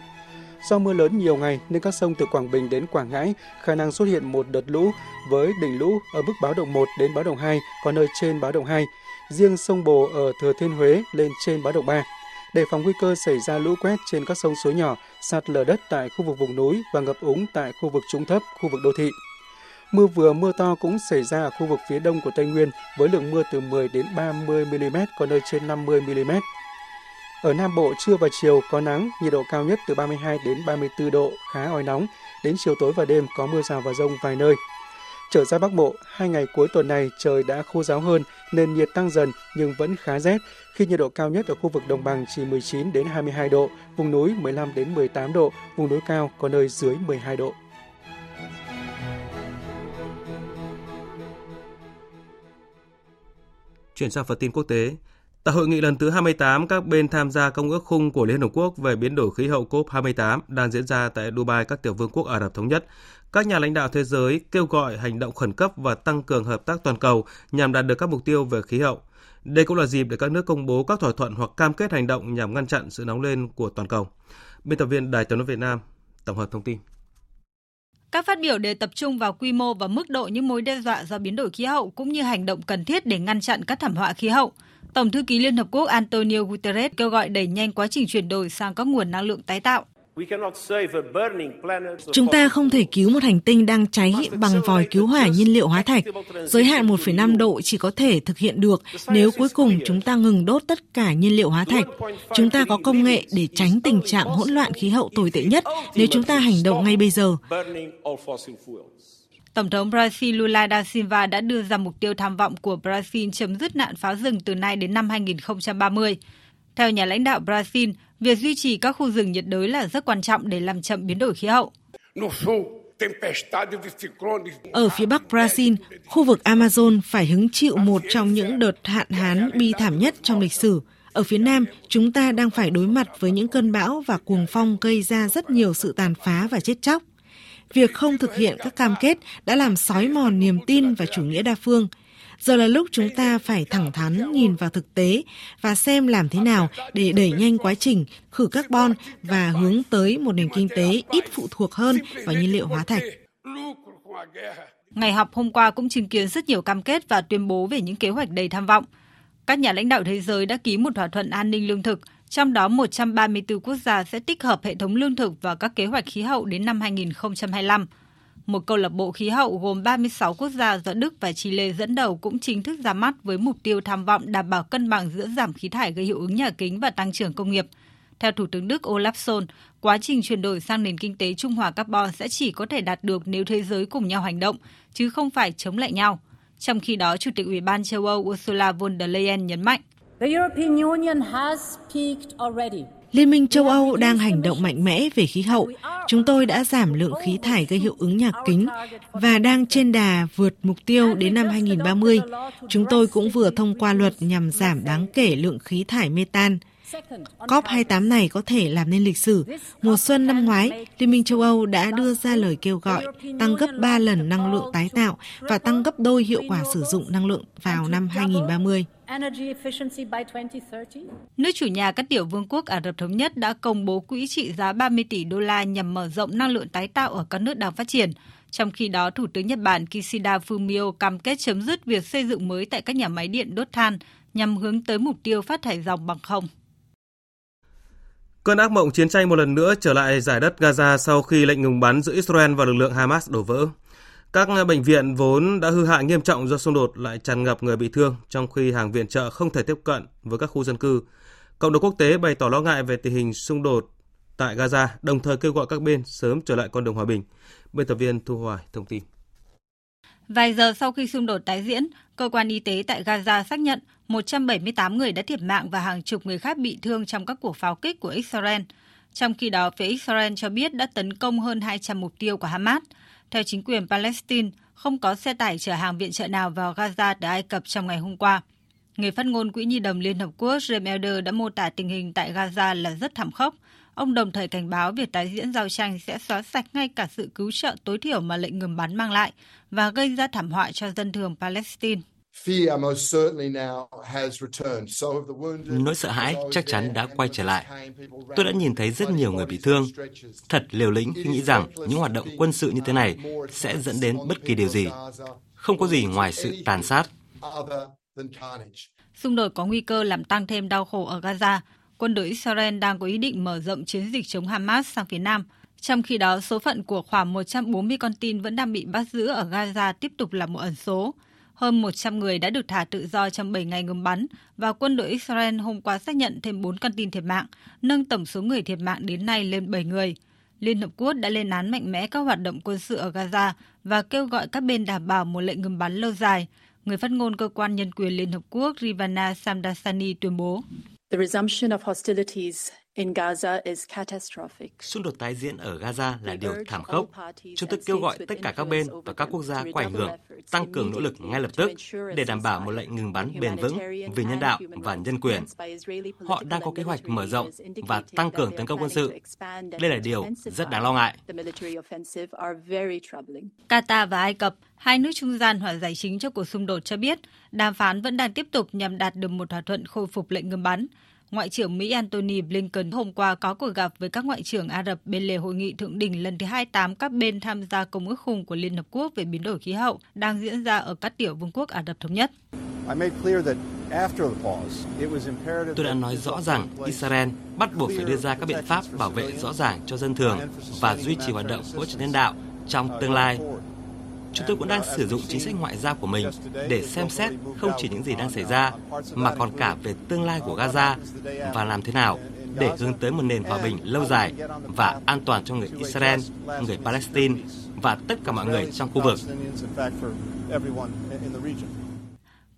Do mưa lớn nhiều ngày nên các sông từ Quảng Bình đến Quảng Ngãi khả năng xuất hiện một đợt lũ với đỉnh lũ ở mức báo động 1 đến báo động 2, có nơi trên báo động 2. Riêng sông Bồ ở Thừa Thiên Huế lên trên báo động 3. Để phòng nguy cơ xảy ra lũ quét trên các sông suối nhỏ, sạt lở đất tại khu vực vùng núi và ngập úng tại khu vực trũng thấp, khu vực đô thị. Mưa vừa mưa to cũng xảy ra ở khu vực phía đông của Tây Nguyên với lượng mưa từ 10 đến 30 mm, có nơi trên 50 mm. Ở Nam Bộ trưa và chiều có nắng, nhiệt độ cao nhất từ 32 đến 34 độ, khá oi nóng. Đến chiều tối và đêm có mưa rào và rông vài nơi. Trở ra Bắc Bộ, hai ngày cuối tuần này trời đã khô ráo hơn nên nhiệt tăng dần nhưng vẫn khá rét khi nhiệt độ cao nhất ở khu vực đồng bằng chỉ 19 đến 22 độ, vùng núi 15 đến 18 độ, vùng núi cao có nơi dưới 12 độ. Chuyển sang phần tin quốc tế, Tại hội nghị lần thứ 28, các bên tham gia Công ước khung của Liên Hợp Quốc về biến đổi khí hậu COP28 đang diễn ra tại Dubai, các tiểu vương quốc Ả Rập Thống Nhất. Các nhà lãnh đạo thế giới kêu gọi hành động khẩn cấp và tăng cường hợp tác toàn cầu nhằm đạt được các mục tiêu về khí hậu. Đây cũng là dịp để các nước công bố các thỏa thuận hoặc cam kết hành động nhằm ngăn chặn sự nóng lên của toàn cầu. Biên tập viên Đài tiếng nói Việt Nam tổng hợp thông tin. Các phát biểu đều tập trung vào quy mô và mức độ những mối đe dọa do biến đổi khí hậu cũng như hành động cần thiết để ngăn chặn các thảm họa khí hậu. Tổng thư ký Liên Hợp Quốc Antonio Guterres kêu gọi đẩy nhanh quá trình chuyển đổi sang các nguồn năng lượng tái tạo. Chúng ta không thể cứu một hành tinh đang cháy bằng vòi cứu hỏa nhiên liệu hóa thạch. Giới hạn 1,5 độ chỉ có thể thực hiện được nếu cuối cùng chúng ta ngừng đốt tất cả nhiên liệu hóa thạch. Chúng ta có công nghệ để tránh tình trạng hỗn loạn khí hậu tồi tệ nhất nếu chúng ta hành động ngay bây giờ. Tổng thống Brazil Lula da Silva đã đưa ra mục tiêu tham vọng của Brazil chấm dứt nạn phá rừng từ nay đến năm 2030. Theo nhà lãnh đạo Brazil, việc duy trì các khu rừng nhiệt đới là rất quan trọng để làm chậm biến đổi khí hậu. Ở phía bắc Brazil, khu vực Amazon phải hứng chịu một trong những đợt hạn hán bi thảm nhất trong lịch sử. Ở phía Nam, chúng ta đang phải đối mặt với những cơn bão và cuồng phong gây ra rất nhiều sự tàn phá và chết chóc. Việc không thực hiện các cam kết đã làm sói mòn niềm tin và chủ nghĩa đa phương. Giờ là lúc chúng ta phải thẳng thắn nhìn vào thực tế và xem làm thế nào để đẩy nhanh quá trình khử carbon và hướng tới một nền kinh tế ít phụ thuộc hơn vào nhiên liệu hóa thạch. Ngày họp hôm qua cũng chứng kiến rất nhiều cam kết và tuyên bố về những kế hoạch đầy tham vọng. Các nhà lãnh đạo thế giới đã ký một thỏa thuận an ninh lương thực, trong đó 134 quốc gia sẽ tích hợp hệ thống lương thực và các kế hoạch khí hậu đến năm 2025. Một câu lạc bộ khí hậu gồm 36 quốc gia do Đức và Chile dẫn đầu cũng chính thức ra mắt với mục tiêu tham vọng đảm bảo cân bằng giữa giảm khí thải gây hiệu ứng nhà kính và tăng trưởng công nghiệp. Theo Thủ tướng Đức Olaf Scholz, quá trình chuyển đổi sang nền kinh tế trung hòa carbon sẽ chỉ có thể đạt được nếu thế giới cùng nhau hành động, chứ không phải chống lại nhau. Trong khi đó, Chủ tịch Ủy ban châu Âu Ursula von der Leyen nhấn mạnh, Liên minh châu Âu đang hành động mạnh mẽ về khí hậu. Chúng tôi đã giảm lượng khí thải gây hiệu ứng nhà kính và đang trên đà vượt mục tiêu đến năm 2030. Chúng tôi cũng vừa thông qua luật nhằm giảm đáng kể lượng khí thải metan. COP28 này có thể làm nên lịch sử. Mùa xuân năm ngoái, Liên minh châu Âu đã đưa ra lời kêu gọi tăng gấp 3 lần năng lượng tái tạo và tăng gấp đôi hiệu quả sử dụng năng lượng vào năm 2030. Nước chủ nhà các tiểu vương quốc Ả Rập Thống Nhất đã công bố quỹ trị giá 30 tỷ đô la nhằm mở rộng năng lượng tái tạo ở các nước đang phát triển. Trong khi đó, Thủ tướng Nhật Bản Kishida Fumio cam kết chấm dứt việc xây dựng mới tại các nhà máy điện đốt than nhằm hướng tới mục tiêu phát thải dòng bằng không. Cơn ác mộng chiến tranh một lần nữa trở lại giải đất Gaza sau khi lệnh ngừng bắn giữa Israel và lực lượng Hamas đổ vỡ. Các bệnh viện vốn đã hư hại nghiêm trọng do xung đột lại tràn ngập người bị thương, trong khi hàng viện trợ không thể tiếp cận với các khu dân cư. Cộng đồng quốc tế bày tỏ lo ngại về tình hình xung đột tại Gaza, đồng thời kêu gọi các bên sớm trở lại con đường hòa bình. Biên tập viên Thu Hoài thông tin. Vài giờ sau khi xung đột tái diễn, cơ quan y tế tại Gaza xác nhận 178 người đã thiệt mạng và hàng chục người khác bị thương trong các cuộc pháo kích của Israel. Trong khi đó, phía Israel cho biết đã tấn công hơn 200 mục tiêu của Hamas. Theo chính quyền Palestine, không có xe tải chở hàng viện trợ nào vào Gaza từ Ai Cập trong ngày hôm qua. Người phát ngôn Quỹ Nhi đồng Liên Hợp Quốc James Elder đã mô tả tình hình tại Gaza là rất thảm khốc. Ông đồng thời cảnh báo việc tái diễn giao tranh sẽ xóa sạch ngay cả sự cứu trợ tối thiểu mà lệnh ngừng bắn mang lại và gây ra thảm họa cho dân thường Palestine. Nỗi sợ hãi chắc chắn đã quay trở lại. Tôi đã nhìn thấy rất nhiều người bị thương. Thật liều lĩnh khi nghĩ rằng những hoạt động quân sự như thế này sẽ dẫn đến bất kỳ điều gì. Không có gì ngoài sự tàn sát. Xung đột có nguy cơ làm tăng thêm đau khổ ở Gaza. Quân đội Israel đang có ý định mở rộng chiến dịch chống Hamas sang phía Nam. Trong khi đó, số phận của khoảng 140 con tin vẫn đang bị bắt giữ ở Gaza tiếp tục là một ẩn số. Hơn 100 người đã được thả tự do trong 7 ngày ngừng bắn và quân đội Israel hôm qua xác nhận thêm 4 con tin thiệt mạng, nâng tổng số người thiệt mạng đến nay lên 7 người. Liên Hợp Quốc đã lên án mạnh mẽ các hoạt động quân sự ở Gaza và kêu gọi các bên đảm bảo một lệnh ngừng bắn lâu dài. Người phát ngôn cơ quan nhân quyền Liên Hợp Quốc Rivana Samdasani tuyên bố. The resumption of hostilities Xung đột tái diễn ở Gaza là điều thảm khốc. Chúng tôi kêu gọi tất cả các bên và các quốc gia có ảnh hưởng tăng cường nỗ lực ngay lập tức để đảm bảo một lệnh ngừng bắn bền vững vì nhân đạo và nhân quyền. Họ đang có kế hoạch mở rộng và tăng cường tấn công quân sự. Đây là điều rất đáng lo ngại. Qatar và Ai Cập, hai nước trung gian hòa giải chính cho cuộc xung đột cho biết, đàm phán vẫn đang tiếp tục nhằm đạt được một thỏa thuận khôi phục lệnh ngừng bắn. Ngoại trưởng Mỹ Antony Blinken hôm qua có cuộc gặp với các ngoại trưởng Ả Rập bên lề hội nghị thượng đỉnh lần thứ 28 các bên tham gia Công ước khung của Liên Hợp Quốc về biến đổi khí hậu đang diễn ra ở các tiểu vương quốc Ả Rập Thống Nhất. Tôi đã nói rõ rằng Israel bắt buộc phải đưa ra các biện pháp bảo vệ rõ ràng cho dân thường và duy trì hoạt động hỗ trợ nhân đạo trong tương lai chúng tôi cũng đang sử dụng chính sách ngoại giao của mình để xem xét không chỉ những gì đang xảy ra mà còn cả về tương lai của Gaza và làm thế nào để hướng tới một nền hòa bình lâu dài và an toàn cho người Israel, người Palestine và tất cả mọi người trong khu vực.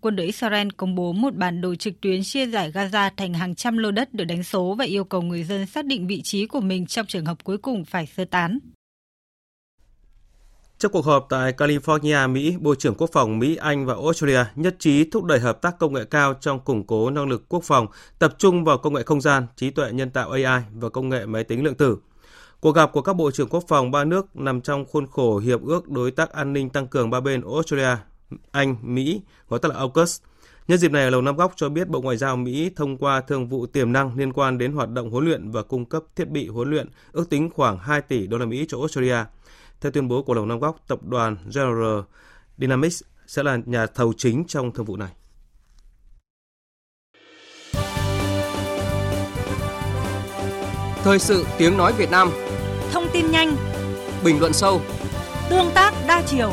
Quân đội Israel công bố một bản đồ trực tuyến chia giải Gaza thành hàng trăm lô đất được đánh số và yêu cầu người dân xác định vị trí của mình trong trường hợp cuối cùng phải sơ tán. Trong cuộc họp tại California, Mỹ, Bộ trưởng Quốc phòng Mỹ, Anh và Australia nhất trí thúc đẩy hợp tác công nghệ cao trong củng cố năng lực quốc phòng, tập trung vào công nghệ không gian, trí tuệ nhân tạo AI và công nghệ máy tính lượng tử. Cuộc gặp của các bộ trưởng quốc phòng ba nước nằm trong khuôn khổ Hiệp ước Đối tác An ninh tăng cường ba bên Australia, Anh, Mỹ, gọi tắt là AUKUS. Nhân dịp này, Lầu Năm Góc cho biết Bộ Ngoại giao Mỹ thông qua thương vụ tiềm năng liên quan đến hoạt động huấn luyện và cung cấp thiết bị huấn luyện ước tính khoảng 2 tỷ đô la Mỹ cho Australia – theo tuyên bố của Lầu Năm Góc, tập đoàn General Dynamics sẽ là nhà thầu chính trong thương vụ này. Thời sự tiếng nói Việt Nam. Thông tin nhanh. Bình luận sâu. Tương tác đa chiều.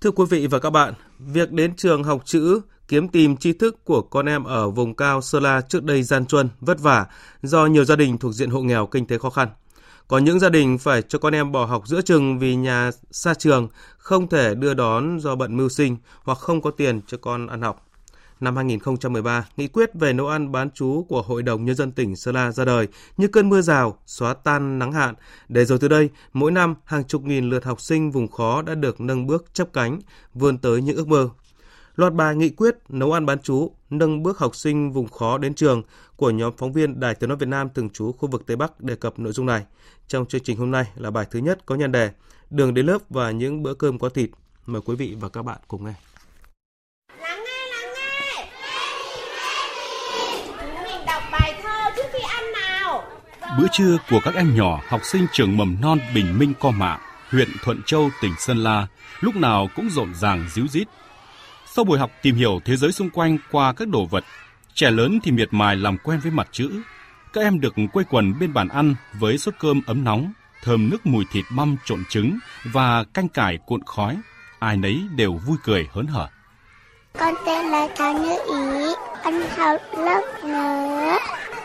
Thưa quý vị và các bạn, việc đến trường học chữ kiếm tìm tri thức của con em ở vùng cao Sơn La trước đây gian truân, vất vả do nhiều gia đình thuộc diện hộ nghèo kinh tế khó khăn. Có những gia đình phải cho con em bỏ học giữa chừng vì nhà xa trường, không thể đưa đón do bận mưu sinh hoặc không có tiền cho con ăn học. Năm 2013, nghị quyết về nấu ăn bán chú của Hội đồng Nhân dân tỉnh Sơn La ra đời như cơn mưa rào, xóa tan nắng hạn. Để rồi từ đây, mỗi năm hàng chục nghìn lượt học sinh vùng khó đã được nâng bước chấp cánh, vươn tới những ước mơ Loạt bài nghị quyết nấu ăn bán chú, nâng bước học sinh vùng khó đến trường của nhóm phóng viên Đài Tiếng nói Việt Nam thường trú khu vực Tây Bắc đề cập nội dung này. Trong chương trình hôm nay là bài thứ nhất có nhan đề Đường đến lớp và những bữa cơm có thịt. Mời quý vị và các bạn cùng nghe. Lắng nghe, lắng nghe. Chúng mình đọc bài thơ trước khi ăn nào. Bữa trưa của các em nhỏ học sinh trường mầm non Bình Minh Co Mạ, huyện Thuận Châu, tỉnh Sơn La, lúc nào cũng rộn ràng díu dít sau buổi học tìm hiểu thế giới xung quanh qua các đồ vật, trẻ lớn thì miệt mài làm quen với mặt chữ. Các em được quây quần bên bàn ăn với suất cơm ấm nóng, thơm nước mùi thịt băm trộn trứng và canh cải cuộn khói. Ai nấy đều vui cười hớn hở. Con tên là Thảo Như Ý, con học lớp nữa.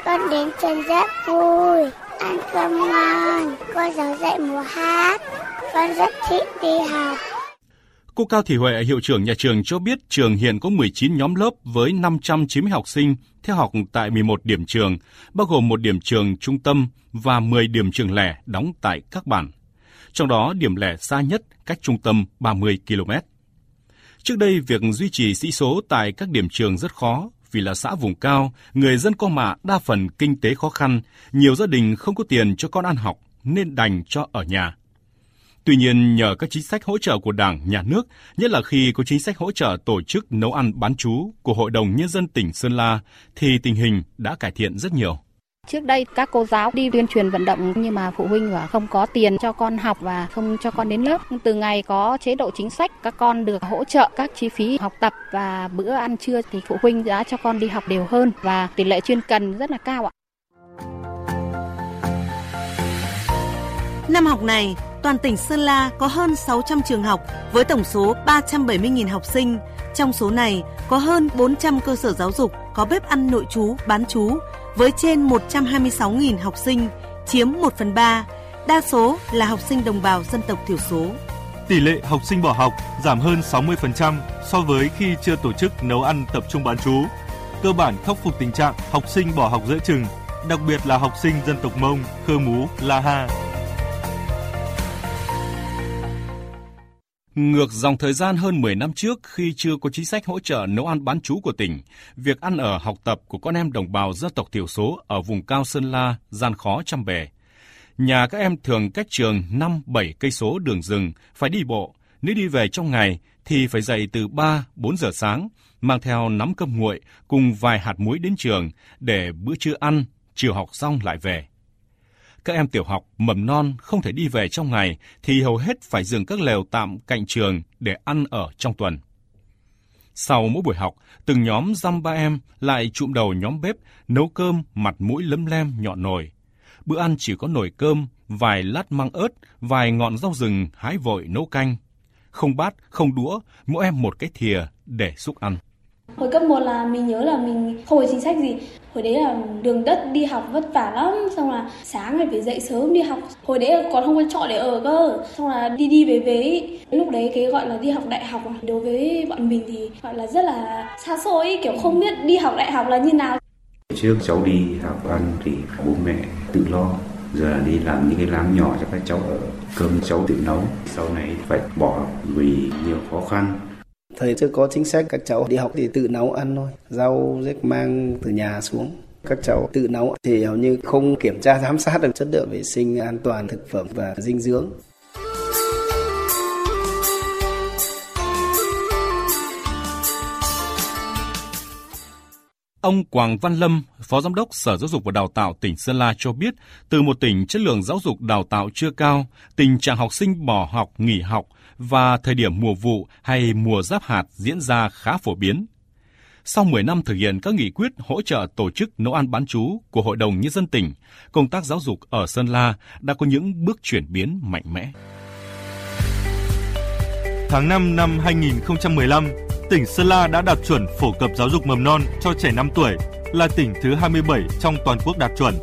Con đến trường rất vui, ăn cơm ngon, cô giáo dạy múa hát. Con rất thích đi học. Cô Cao Thị Huệ, hiệu trưởng nhà trường cho biết trường hiện có 19 nhóm lớp với 590 học sinh theo học tại 11 điểm trường, bao gồm một điểm trường trung tâm và 10 điểm trường lẻ đóng tại các bản. Trong đó, điểm lẻ xa nhất cách trung tâm 30 km. Trước đây, việc duy trì sĩ số tại các điểm trường rất khó vì là xã vùng cao, người dân Co Mạ đa phần kinh tế khó khăn, nhiều gia đình không có tiền cho con ăn học nên đành cho ở nhà. Tuy nhiên, nhờ các chính sách hỗ trợ của Đảng, Nhà nước, nhất là khi có chính sách hỗ trợ tổ chức nấu ăn bán chú của Hội đồng Nhân dân tỉnh Sơn La, thì tình hình đã cải thiện rất nhiều. Trước đây các cô giáo đi tuyên truyền vận động nhưng mà phụ huynh và không có tiền cho con học và không cho con đến lớp. Từ ngày có chế độ chính sách các con được hỗ trợ các chi phí học tập và bữa ăn trưa thì phụ huynh đã cho con đi học đều hơn và tỷ lệ chuyên cần rất là cao ạ. Năm học này, toàn tỉnh Sơn La có hơn 600 trường học với tổng số 370.000 học sinh. Trong số này, có hơn 400 cơ sở giáo dục có bếp ăn nội trú, bán trú với trên 126.000 học sinh, chiếm 1 phần 3, đa số là học sinh đồng bào dân tộc thiểu số. Tỷ lệ học sinh bỏ học giảm hơn 60% so với khi chưa tổ chức nấu ăn tập trung bán trú. Cơ bản khắc phục tình trạng học sinh bỏ học giữa chừng, đặc biệt là học sinh dân tộc Mông, Khơ Mú, La Ha. Ngược dòng thời gian hơn 10 năm trước khi chưa có chính sách hỗ trợ nấu ăn bán trú của tỉnh, việc ăn ở học tập của con em đồng bào dân tộc thiểu số ở vùng cao Sơn La gian khó trăm bề. Nhà các em thường cách trường 5-7 cây số đường rừng, phải đi bộ. Nếu đi về trong ngày thì phải dậy từ 3-4 giờ sáng, mang theo nắm cơm nguội cùng vài hạt muối đến trường để bữa trưa ăn, chiều học xong lại về. Các em tiểu học, mầm non không thể đi về trong ngày thì hầu hết phải dừng các lều tạm cạnh trường để ăn ở trong tuần. Sau mỗi buổi học, từng nhóm dăm ba em lại trụm đầu nhóm bếp, nấu cơm, mặt mũi lấm lem nhọn nồi. Bữa ăn chỉ có nồi cơm, vài lát măng ớt, vài ngọn rau rừng hái vội nấu canh. Không bát, không đũa, mỗi em một cái thìa để xúc ăn. Hồi cấp 1 là mình nhớ là mình không có chính sách gì. Hồi đấy là đường đất đi học vất vả lắm, xong là sáng phải phải dậy sớm đi học. Hồi đấy còn không có trọ để ở cơ, xong là đi đi về về. Lúc đấy cái gọi là đi học đại học đối với bọn mình thì gọi là rất là xa xôi, kiểu không biết đi học đại học là như nào. Trước cháu đi học ăn thì bố mẹ tự lo, giờ là đi làm những cái láng nhỏ cho các cháu ở cơm cháu tự nấu sau này phải bỏ vì nhiều khó khăn Thời chưa có chính sách các cháu đi học thì tự nấu ăn thôi, rau rếch mang từ nhà xuống. Các cháu tự nấu thì hầu như không kiểm tra giám sát được chất lượng vệ sinh an toàn thực phẩm và dinh dưỡng. Ông Quảng Văn Lâm, Phó Giám đốc Sở Giáo dục và Đào tạo tỉnh Sơn La cho biết, từ một tỉnh chất lượng giáo dục đào tạo chưa cao, tình trạng học sinh bỏ học, nghỉ học và thời điểm mùa vụ hay mùa giáp hạt diễn ra khá phổ biến. Sau 10 năm thực hiện các nghị quyết hỗ trợ tổ chức nấu ăn bán chú của Hội đồng Nhân dân tỉnh, công tác giáo dục ở Sơn La đã có những bước chuyển biến mạnh mẽ. Tháng 5 năm 2015, tỉnh Sơn La đã đạt chuẩn phổ cập giáo dục mầm non cho trẻ 5 tuổi, là tỉnh thứ 27 trong toàn quốc đạt chuẩn.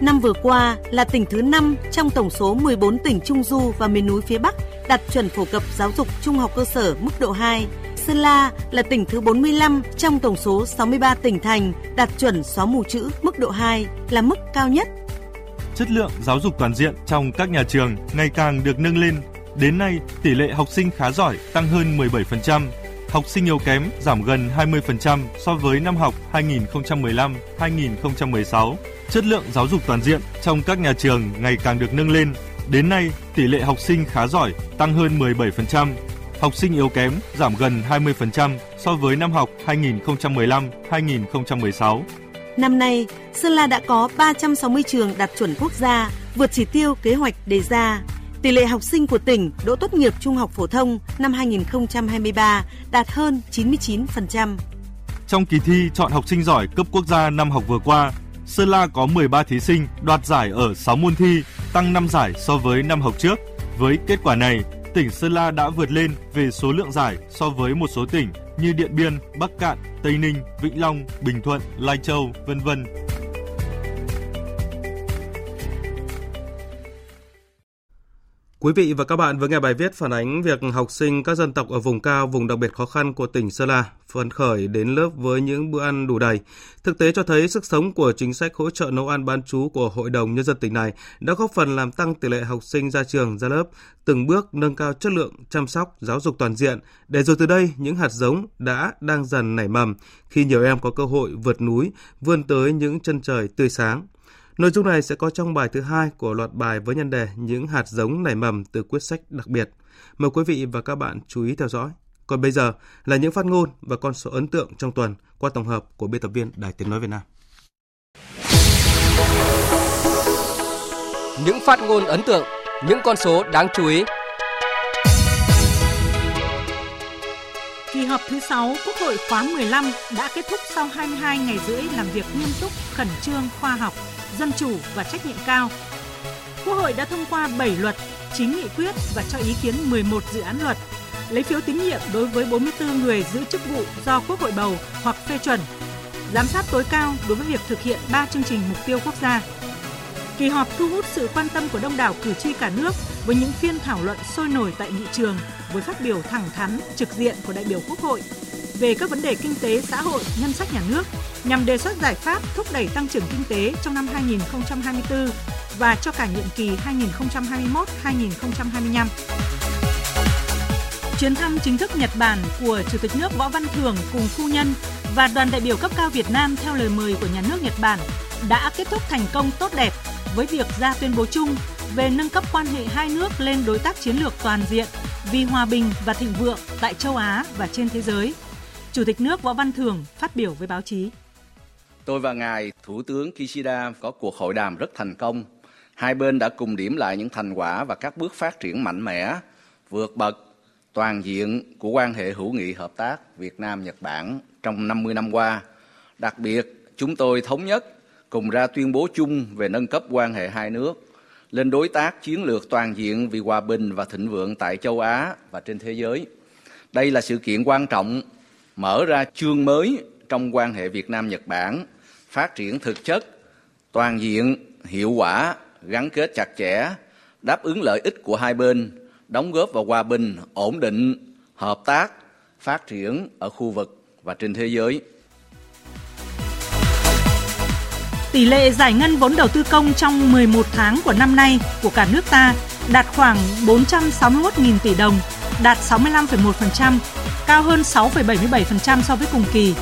Năm vừa qua là tỉnh thứ 5 trong tổng số 14 tỉnh Trung Du và miền núi phía Bắc đạt chuẩn phổ cập giáo dục trung học cơ sở mức độ 2. Sơn La là tỉnh thứ 45 trong tổng số 63 tỉnh thành đạt chuẩn xóa mù chữ mức độ 2 là mức cao nhất. Chất lượng giáo dục toàn diện trong các nhà trường ngày càng được nâng lên. Đến nay, tỷ lệ học sinh khá giỏi tăng hơn 17%, học sinh yếu kém giảm gần 20% so với năm học 2015-2016. Chất lượng giáo dục toàn diện trong các nhà trường ngày càng được nâng lên. Đến nay, tỷ lệ học sinh khá giỏi tăng hơn 17%, học sinh yếu kém giảm gần 20% so với năm học 2015-2016. Năm nay, Sơn La đã có 360 trường đạt chuẩn quốc gia, vượt chỉ tiêu kế hoạch đề ra. Tỷ lệ học sinh của tỉnh đỗ tốt nghiệp trung học phổ thông năm 2023 đạt hơn 99%. Trong kỳ thi chọn học sinh giỏi cấp quốc gia năm học vừa qua, Sơn La có 13 thí sinh đoạt giải ở 6 môn thi, tăng 5 giải so với năm học trước. Với kết quả này, tỉnh Sơn La đã vượt lên về số lượng giải so với một số tỉnh như Điện Biên, Bắc Cạn, Tây Ninh, Vĩnh Long, Bình Thuận, Lai Châu, vân vân. Quý vị và các bạn vừa nghe bài viết phản ánh việc học sinh các dân tộc ở vùng cao, vùng đặc biệt khó khăn của tỉnh Sơn La phấn khởi đến lớp với những bữa ăn đủ đầy. Thực tế cho thấy sức sống của chính sách hỗ trợ nấu ăn bán chú của Hội đồng Nhân dân tỉnh này đã góp phần làm tăng tỷ lệ học sinh ra trường, ra lớp, từng bước nâng cao chất lượng chăm sóc, giáo dục toàn diện, để rồi từ đây những hạt giống đã đang dần nảy mầm khi nhiều em có cơ hội vượt núi, vươn tới những chân trời tươi sáng. Nội dung này sẽ có trong bài thứ hai của loạt bài với nhân đề những hạt giống nảy mầm từ quyết sách đặc biệt. Mời quý vị và các bạn chú ý theo dõi. Còn bây giờ là những phát ngôn và con số ấn tượng trong tuần qua tổng hợp của biên tập viên Đài Tiếng Nói Việt Nam. Những phát ngôn ấn tượng, những con số đáng chú ý. Kỳ họp thứ 6 Quốc hội khóa 15 đã kết thúc sau 22 ngày rưỡi làm việc nghiêm túc, khẩn trương, khoa học, dân chủ và trách nhiệm cao. Quốc hội đã thông qua 7 luật, 9 nghị quyết và cho ý kiến 11 dự án luật. Lấy phiếu tín nhiệm đối với 44 người giữ chức vụ do Quốc hội bầu hoặc phê chuẩn. Giám sát tối cao đối với việc thực hiện 3 chương trình mục tiêu quốc gia. Kỳ họp thu hút sự quan tâm của đông đảo cử tri cả nước với những phiên thảo luận sôi nổi tại nghị trường với phát biểu thẳng thắn, trực diện của đại biểu Quốc hội về các vấn đề kinh tế, xã hội, ngân sách nhà nước nhằm đề xuất giải pháp thúc đẩy tăng trưởng kinh tế trong năm 2024 và cho cả nhiệm kỳ 2021-2025. Chuyến thăm chính thức Nhật Bản của Chủ tịch nước Võ Văn Thưởng cùng phu nhân và đoàn đại biểu cấp cao Việt Nam theo lời mời của nhà nước Nhật Bản đã kết thúc thành công tốt đẹp với việc ra tuyên bố chung về nâng cấp quan hệ hai nước lên đối tác chiến lược toàn diện vì hòa bình và thịnh vượng tại châu Á và trên thế giới. Chủ tịch nước Võ Văn Thưởng phát biểu với báo chí. Tôi và ngài Thủ tướng Kishida có cuộc hội đàm rất thành công. Hai bên đã cùng điểm lại những thành quả và các bước phát triển mạnh mẽ, vượt bậc, toàn diện của quan hệ hữu nghị hợp tác Việt Nam-Nhật Bản trong 50 năm qua. Đặc biệt, chúng tôi thống nhất cùng ra tuyên bố chung về nâng cấp quan hệ hai nước lên đối tác chiến lược toàn diện vì hòa bình và thịnh vượng tại châu Á và trên thế giới. Đây là sự kiện quan trọng mở ra chương mới trong quan hệ Việt Nam Nhật Bản, phát triển thực chất, toàn diện, hiệu quả, gắn kết chặt chẽ, đáp ứng lợi ích của hai bên, đóng góp vào hòa bình, ổn định, hợp tác, phát triển ở khu vực và trên thế giới. Tỷ lệ giải ngân vốn đầu tư công trong 11 tháng của năm nay của cả nước ta đạt khoảng 461.000 tỷ đồng, đạt 65,1%, cao hơn 6,77% so với cùng kỳ.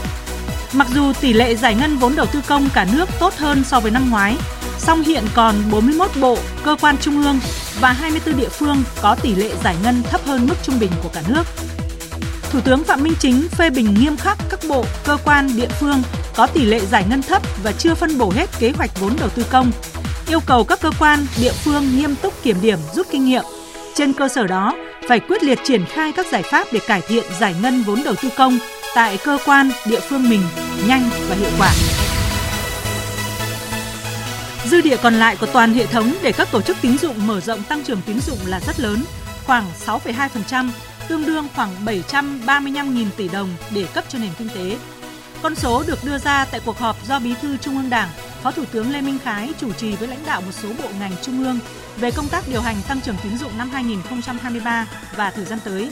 Mặc dù tỷ lệ giải ngân vốn đầu tư công cả nước tốt hơn so với năm ngoái, song hiện còn 41 bộ, cơ quan trung ương và 24 địa phương có tỷ lệ giải ngân thấp hơn mức trung bình của cả nước. Thủ tướng Phạm Minh Chính phê bình nghiêm khắc các bộ, cơ quan, địa phương có tỷ lệ giải ngân thấp và chưa phân bổ hết kế hoạch vốn đầu tư công, yêu cầu các cơ quan, địa phương nghiêm túc kiểm điểm, rút kinh nghiệm. Trên cơ sở đó, phải quyết liệt triển khai các giải pháp để cải thiện giải ngân vốn đầu tư công tại cơ quan, địa phương mình nhanh và hiệu quả. Dư địa còn lại của toàn hệ thống để các tổ chức tín dụng mở rộng tăng trưởng tín dụng là rất lớn, khoảng 6,2%, tương đương khoảng 735.000 tỷ đồng để cấp cho nền kinh tế. Con số được đưa ra tại cuộc họp do Bí thư Trung ương Đảng, Phó Thủ tướng Lê Minh Khái chủ trì với lãnh đạo một số bộ ngành trung ương về công tác điều hành tăng trưởng tín dụng năm 2023 và thời gian tới.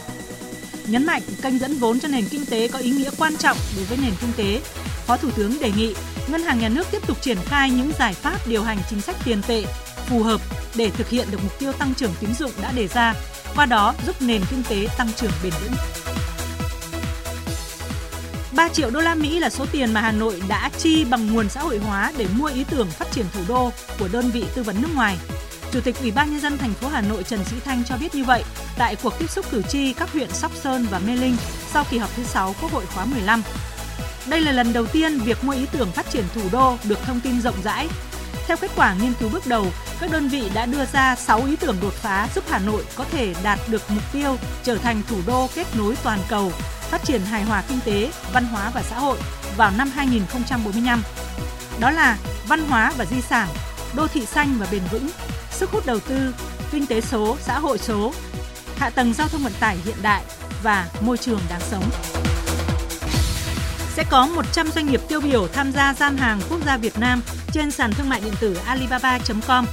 Nhấn mạnh kênh dẫn vốn cho nền kinh tế có ý nghĩa quan trọng đối với nền kinh tế, Phó Thủ tướng đề nghị Ngân hàng Nhà nước tiếp tục triển khai những giải pháp điều hành chính sách tiền tệ phù hợp để thực hiện được mục tiêu tăng trưởng tín dụng đã đề ra, qua đó giúp nền kinh tế tăng trưởng bền vững. 3 triệu đô la Mỹ là số tiền mà Hà Nội đã chi bằng nguồn xã hội hóa để mua ý tưởng phát triển thủ đô của đơn vị tư vấn nước ngoài. Chủ tịch Ủy ban nhân dân thành phố Hà Nội Trần Sĩ Thanh cho biết như vậy tại cuộc tiếp xúc cử tri các huyện Sóc Sơn và Mê Linh sau kỳ họp thứ 6 Quốc hội khóa 15. Đây là lần đầu tiên việc mua ý tưởng phát triển thủ đô được thông tin rộng rãi. Theo kết quả nghiên cứu bước đầu, các đơn vị đã đưa ra 6 ý tưởng đột phá giúp Hà Nội có thể đạt được mục tiêu trở thành thủ đô kết nối toàn cầu, phát triển hài hòa kinh tế, văn hóa và xã hội vào năm 2045. Đó là văn hóa và di sản, đô thị xanh và bền vững, sức hút đầu tư, kinh tế số, xã hội số, hạ tầng giao thông vận tải hiện đại và môi trường đáng sống. Sẽ có 100 doanh nghiệp tiêu biểu tham gia gian hàng quốc gia Việt Nam trên sàn thương mại điện tử alibaba.com.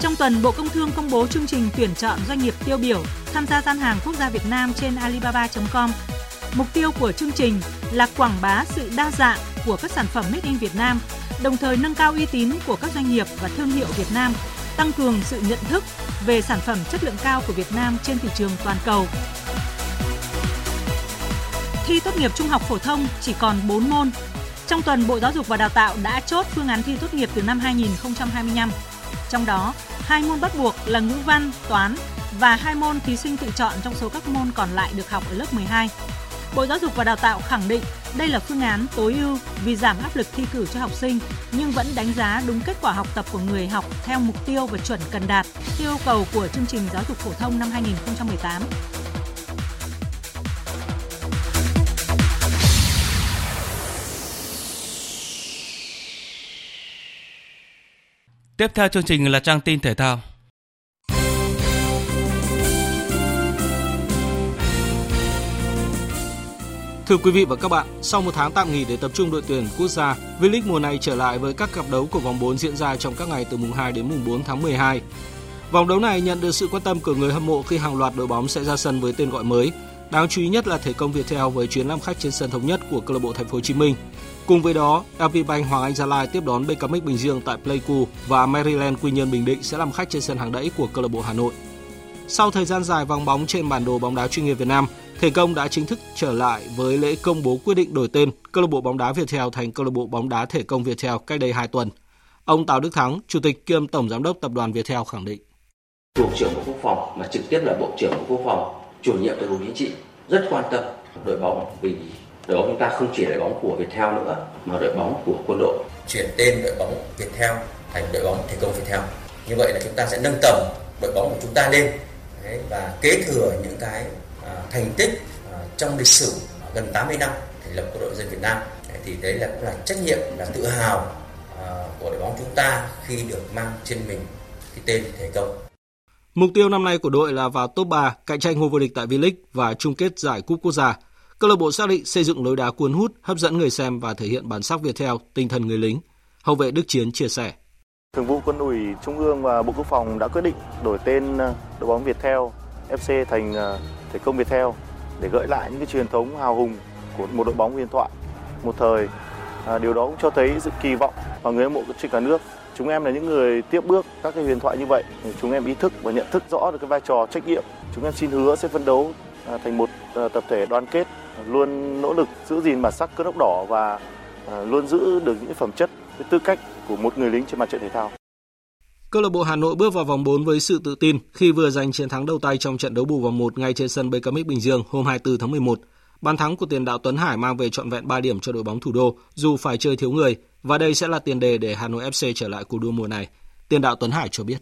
Trong tuần, Bộ Công Thương công bố chương trình tuyển chọn doanh nghiệp tiêu biểu tham gia gian hàng quốc gia Việt Nam trên alibaba.com. Mục tiêu của chương trình là quảng bá sự đa dạng của các sản phẩm made in Việt Nam, đồng thời nâng cao uy tín của các doanh nghiệp và thương hiệu Việt Nam tăng cường sự nhận thức về sản phẩm chất lượng cao của Việt Nam trên thị trường toàn cầu. Thi tốt nghiệp trung học phổ thông chỉ còn 4 môn. Trong tuần, Bộ Giáo dục và Đào tạo đã chốt phương án thi tốt nghiệp từ năm 2025. Trong đó, hai môn bắt buộc là ngữ văn, toán và hai môn thí sinh tự chọn trong số các môn còn lại được học ở lớp 12. Bộ Giáo dục và Đào tạo khẳng định đây là phương án tối ưu vì giảm áp lực thi cử cho học sinh, nhưng vẫn đánh giá đúng kết quả học tập của người học theo mục tiêu và chuẩn cần đạt theo yêu cầu của chương trình giáo dục phổ thông năm 2018. Tiếp theo chương trình là trang tin thể thao. Thưa quý vị và các bạn, sau một tháng tạm nghỉ để tập trung đội tuyển quốc gia, V-League mùa này trở lại với các cặp đấu của vòng 4 diễn ra trong các ngày từ mùng 2 đến mùng 4 tháng 12. Vòng đấu này nhận được sự quan tâm của người hâm mộ khi hàng loạt đội bóng sẽ ra sân với tên gọi mới. Đáng chú ý nhất là thể công Viettel với chuyến làm khách trên sân thống nhất của câu lạc bộ Thành phố Hồ Chí Minh. Cùng với đó, LP Bank Hoàng Anh Gia Lai tiếp đón BKMX Bình Dương tại Pleiku và Maryland Quy Nhơn Bình Định sẽ làm khách trên sân hàng đẫy của câu lạc bộ Hà Nội. Sau thời gian dài vắng bóng trên bản đồ bóng đá chuyên nghiệp Việt Nam, Thể công đã chính thức trở lại với lễ công bố quyết định đổi tên câu lạc bộ bóng đá Viettel thành câu lạc bộ bóng đá Thể công Viettel cách đây 2 tuần. Ông Tào Đức Thắng, Chủ tịch kiêm Tổng Giám đốc Tập đoàn Viettel khẳng định. Bộ trưởng Bộ Quốc phòng mà trực tiếp là Bộ trưởng Bộ Quốc phòng, chủ nhiệm đội chính trị rất quan tâm đội bóng vì đội bóng chúng ta không chỉ là đội bóng của Viettel nữa mà đội bóng của quân đội. Chuyển tên đội bóng Viettel thành đội bóng Thể công Viettel. Như vậy là chúng ta sẽ nâng tầm đội bóng của chúng ta lên và kế thừa những cái thành tích à, trong lịch sử gần 80 năm thành lập quân đội dân Việt Nam thì đấy là cũng là trách nhiệm là tự hào à, của đội bóng chúng ta khi được mang trên mình cái tên thể công. Mục tiêu năm nay của đội là vào top 3, cạnh tranh ngôi vô địch tại V-League và chung kết giải cúp quốc gia. Câu lạc bộ xác định xây dựng lối đá cuốn hút, hấp dẫn người xem và thể hiện bản sắc Việt theo tinh thần người lính. Hậu vệ Đức Chiến chia sẻ. Thường vụ Quân ủy Trung ương và Bộ Quốc phòng đã quyết định đổi tên đội bóng Việt theo FC thành thể công Viettel để gợi lại những cái truyền thống hào hùng của một đội bóng huyền thoại một thời. À, điều đó cũng cho thấy sự kỳ vọng và người hâm mộ trên cả nước. Chúng em là những người tiếp bước các cái huyền thoại như vậy. Chúng em ý thức và nhận thức rõ được cái vai trò trách nhiệm. Chúng em xin hứa sẽ phấn đấu à, thành một à, tập thể đoàn kết, à, luôn nỗ lực giữ gìn bản sắc cơ đốc đỏ và à, luôn giữ được những phẩm chất, cái tư cách của một người lính trên mặt trận thể thao. Câu lạc bộ Hà Nội bước vào vòng 4 với sự tự tin khi vừa giành chiến thắng đầu tay trong trận đấu bù vòng 1 ngay trên sân BKMX Bình Dương hôm 24 tháng 11. Bàn thắng của tiền đạo Tuấn Hải mang về trọn vẹn 3 điểm cho đội bóng thủ đô dù phải chơi thiếu người và đây sẽ là tiền đề để Hà Nội FC trở lại cuộc đua mùa này. Tiền đạo Tuấn Hải cho biết.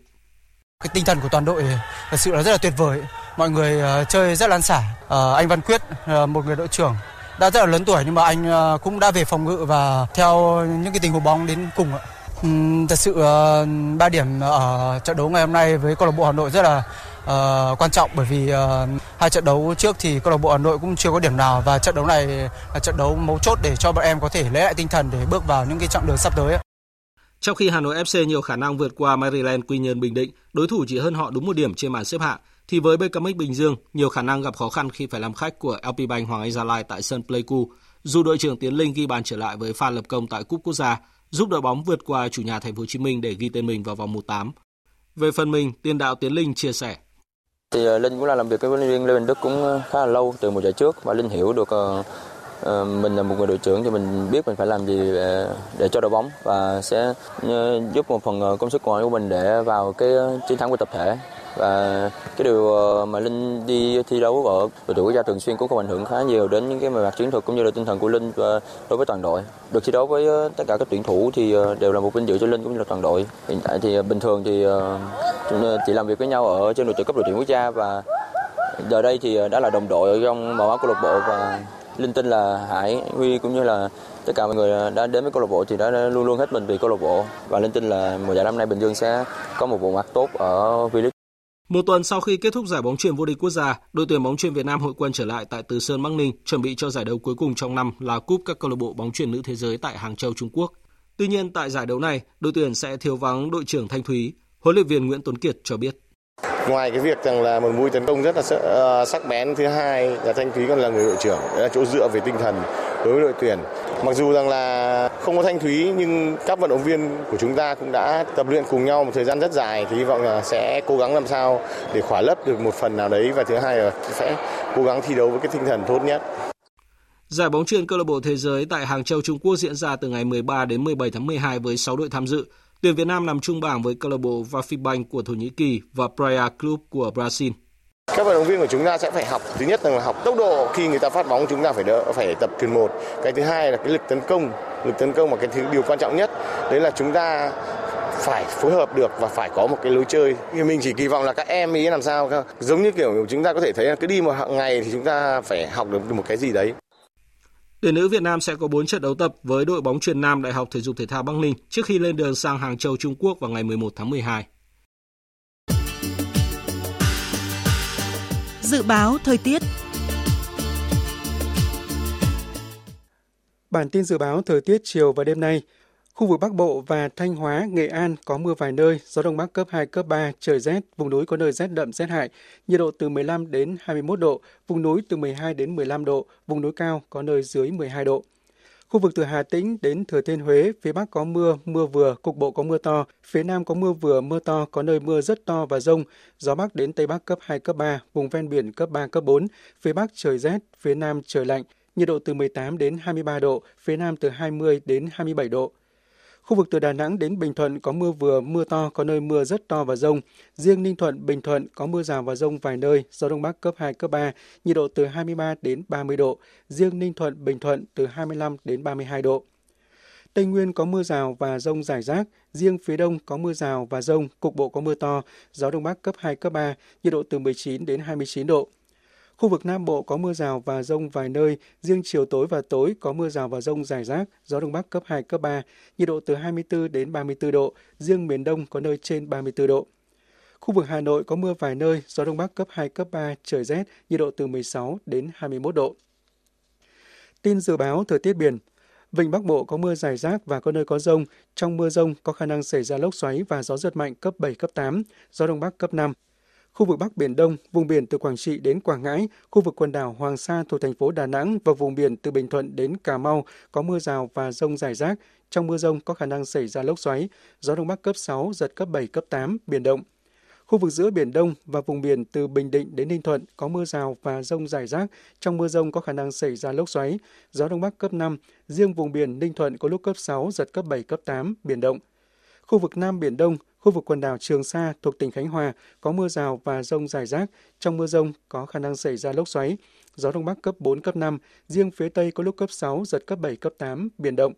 Cái tinh thần của toàn đội thật sự là rất là tuyệt vời. Mọi người ờ, chơi rất lan xả. Ờ, anh Văn Quyết, ờ, một người đội trưởng đã rất là lớn tuổi nhưng mà anh cũng đã về phòng ngự và theo những cái tình huống bóng đến cùng ạ Ừ, thật sự ờ, ba điểm ở trận đấu ngày hôm nay với câu lạc bộ Hà Nội rất là uh, quan trọng bởi vì uh, hai trận đấu trước thì câu lạc bộ Hà Nội cũng chưa có điểm nào và trận đấu này là trận đấu mấu chốt để cho bọn em có thể lấy lại tinh thần để bước vào những cái chặng đường sắp tới. Trong khi Hà Nội FC nhiều khả năng vượt qua Maryland Quy Nhơn Bình Định, đối thủ chỉ hơn họ đúng một điểm trên bảng xếp hạng, thì với BKMX Bình Dương nhiều khả năng gặp khó khăn khi phải làm khách của LP Bank Hoàng Anh Gia Lai tại sân Pleiku. Dù đội trưởng Tiến Linh ghi bàn trở lại với pha lập công tại Cúp Quốc gia, giúp đội bóng vượt qua chủ nhà Thành phố Hồ Chí Minh để ghi tên mình vào vòng 1/8. Về phần mình, tiền đạo Tiến Linh chia sẻ: thì ờ, Linh cũng là làm việc với huấn luyện viên Lê Bình Đức cũng ờ, khá là lâu từ một giải trước và Linh hiểu được ờ, mình là một người đội trưởng thì mình biết mình phải làm gì để, để cho đội bóng và sẽ giúp một phần công sức của mình để vào cái chiến thắng của tập thể và cái điều ờ, mà linh đi thi đấu ở đội tuyển quốc gia thường xuyên cũng không ảnh hưởng khá nhiều đến những cái mặt chiến thuật cũng như là tinh thần của linh, và đối với toàn đội. Được thi đấu với ờ, tất cả các tuyển thủ thì ờ, đều là một vinh dự cho linh cũng như là toàn đội. Hiện tại thì bình thường thì chỉ làm việc với nhau ở trên đội tuyển cấp đội tuyển quốc gia và giờ đây thì đã là đồng đội ở trong màu áo câu lạc bộ và linh tin là hải huy cũng như là tất cả mọi người đã đến với câu lạc bộ thì đã luôn luôn hết mình vì câu lạc bộ. Và linh tin là mùa giải năm nay bình dương sẽ có một bộ mặt tốt ở V-League một tuần sau khi kết thúc giải bóng chuyền vô địch quốc gia, đội tuyển bóng chuyền Việt Nam hội quân trở lại tại Từ Sơn Bắc Ninh chuẩn bị cho giải đấu cuối cùng trong năm là cúp các câu lạc bộ bóng chuyền nữ thế giới tại Hàng Châu Trung Quốc. Tuy nhiên tại giải đấu này, đội tuyển sẽ thiếu vắng đội trưởng Thanh Thúy. Huấn luyện viên Nguyễn Tuấn Kiệt cho biết. Ngoài cái việc rằng là một mũi tấn công rất là ờ, sắc bén, thứ hai là Thanh Thúy còn là người đội trưởng, đấy là chỗ dựa về tinh thần đối với đội tuyển. Mặc dù rằng là không có Thanh Thúy nhưng các vận động viên của chúng ta cũng đã tập luyện cùng nhau một thời gian rất dài thì hy vọng là sẽ cố gắng làm sao để khỏa lấp được một phần nào đấy và thứ hai là sẽ cố gắng thi đấu với cái tinh thần tốt nhất. Giải bóng chuyền câu lạc bộ thế giới tại Hàng Châu Trung Quốc diễn ra từ ngày 13 đến 17 tháng 12 với 6 đội tham dự. Tuyển Việt Nam nằm chung bảng với câu lạc bộ Vafibank của Thổ Nhĩ Kỳ và Praia Club của Brazil. Các vận động viên của chúng ta sẽ phải học thứ nhất là học tốc độ khi người ta phát bóng chúng ta phải đỡ phải tập kiên một. Cái thứ hai là cái lực tấn công, lực tấn công và cái thứ điều quan trọng nhất đấy là chúng ta phải phối hợp được và phải có một cái lối chơi. Thì mình chỉ kỳ vọng là các em ý làm sao giống như kiểu chúng ta có thể thấy là cứ đi một ngày thì chúng ta phải học được một cái gì đấy. Tuyển nữ Việt Nam sẽ có 4 trận đấu tập với đội bóng truyền nam Đại học Thể dục Thể thao Bắc Ninh trước khi lên đường sang Hàng Châu Trung Quốc vào ngày 11 tháng 12. Dự báo thời tiết Bản tin dự báo thời tiết chiều và đêm nay, Khu vực Bắc Bộ và Thanh Hóa, Nghệ An có mưa vài nơi, gió Đông Bắc cấp 2, cấp 3, trời rét, vùng núi có nơi rét đậm rét hại, nhiệt độ từ 15 đến 21 độ, vùng núi từ 12 đến 15 độ, vùng núi cao có nơi dưới 12 độ. Khu vực từ Hà Tĩnh đến Thừa Thiên Huế, phía Bắc có mưa, mưa vừa, cục bộ có mưa to, phía Nam có mưa vừa, mưa to, có nơi mưa rất to và rông, gió Bắc đến Tây Bắc cấp 2, cấp 3, vùng ven biển cấp 3, cấp 4, phía Bắc trời rét, phía Nam trời lạnh, nhiệt độ từ 18 đến 23 độ, phía Nam từ 20 đến 27 độ. Khu vực từ Đà Nẵng đến Bình Thuận có mưa vừa, mưa to, có nơi mưa rất to và rông. Riêng Ninh Thuận, Bình Thuận có mưa rào và rông vài nơi, gió Đông Bắc cấp 2, cấp 3, nhiệt độ từ 23 đến 30 độ. Riêng Ninh Thuận, Bình Thuận từ 25 đến 32 độ. Tây Nguyên có mưa rào và rông rải rác, riêng phía đông có mưa rào và rông, cục bộ có mưa to, gió đông bắc cấp 2, cấp 3, nhiệt độ từ 19 đến 29 độ. Khu vực Nam Bộ có mưa rào và rông vài nơi, riêng chiều tối và tối có mưa rào và rông rải rác, gió Đông Bắc cấp 2, cấp 3, nhiệt độ từ 24 đến 34 độ, riêng miền Đông có nơi trên 34 độ. Khu vực Hà Nội có mưa vài nơi, gió Đông Bắc cấp 2, cấp 3, trời rét, nhiệt độ từ 16 đến 21 độ. Tin dự báo thời tiết biển Vịnh Bắc Bộ có mưa rải rác và có nơi có rông. Trong mưa rông có khả năng xảy ra lốc xoáy và gió giật mạnh cấp 7, cấp 8, gió Đông Bắc cấp 5. Khu vực Bắc Biển Đông, vùng biển từ Quảng Trị đến Quảng Ngãi, khu vực quần đảo Hoàng Sa thuộc thành phố Đà Nẵng và vùng biển từ Bình Thuận đến Cà Mau có mưa rào và rông rải rác. Trong mưa rông có khả năng xảy ra lốc xoáy, gió Đông Bắc cấp 6, giật cấp 7, cấp 8, biển động. Khu vực giữa Biển Đông và vùng biển từ Bình Định đến Ninh Thuận có mưa rào và rông rải rác. Trong mưa rông có khả năng xảy ra lốc xoáy, gió Đông Bắc cấp 5. Riêng vùng biển Ninh Thuận có lúc cấp 6, giật cấp 7, cấp 8, biển động. Khu vực Nam Biển Đông, Khu vực quần đảo Trường Sa thuộc tỉnh Khánh Hòa có mưa rào và rông rải rác. Trong mưa rông có khả năng xảy ra lốc xoáy. Gió Đông Bắc cấp 4, cấp 5. Riêng phía Tây có lúc cấp 6, giật cấp 7, cấp 8, biển động.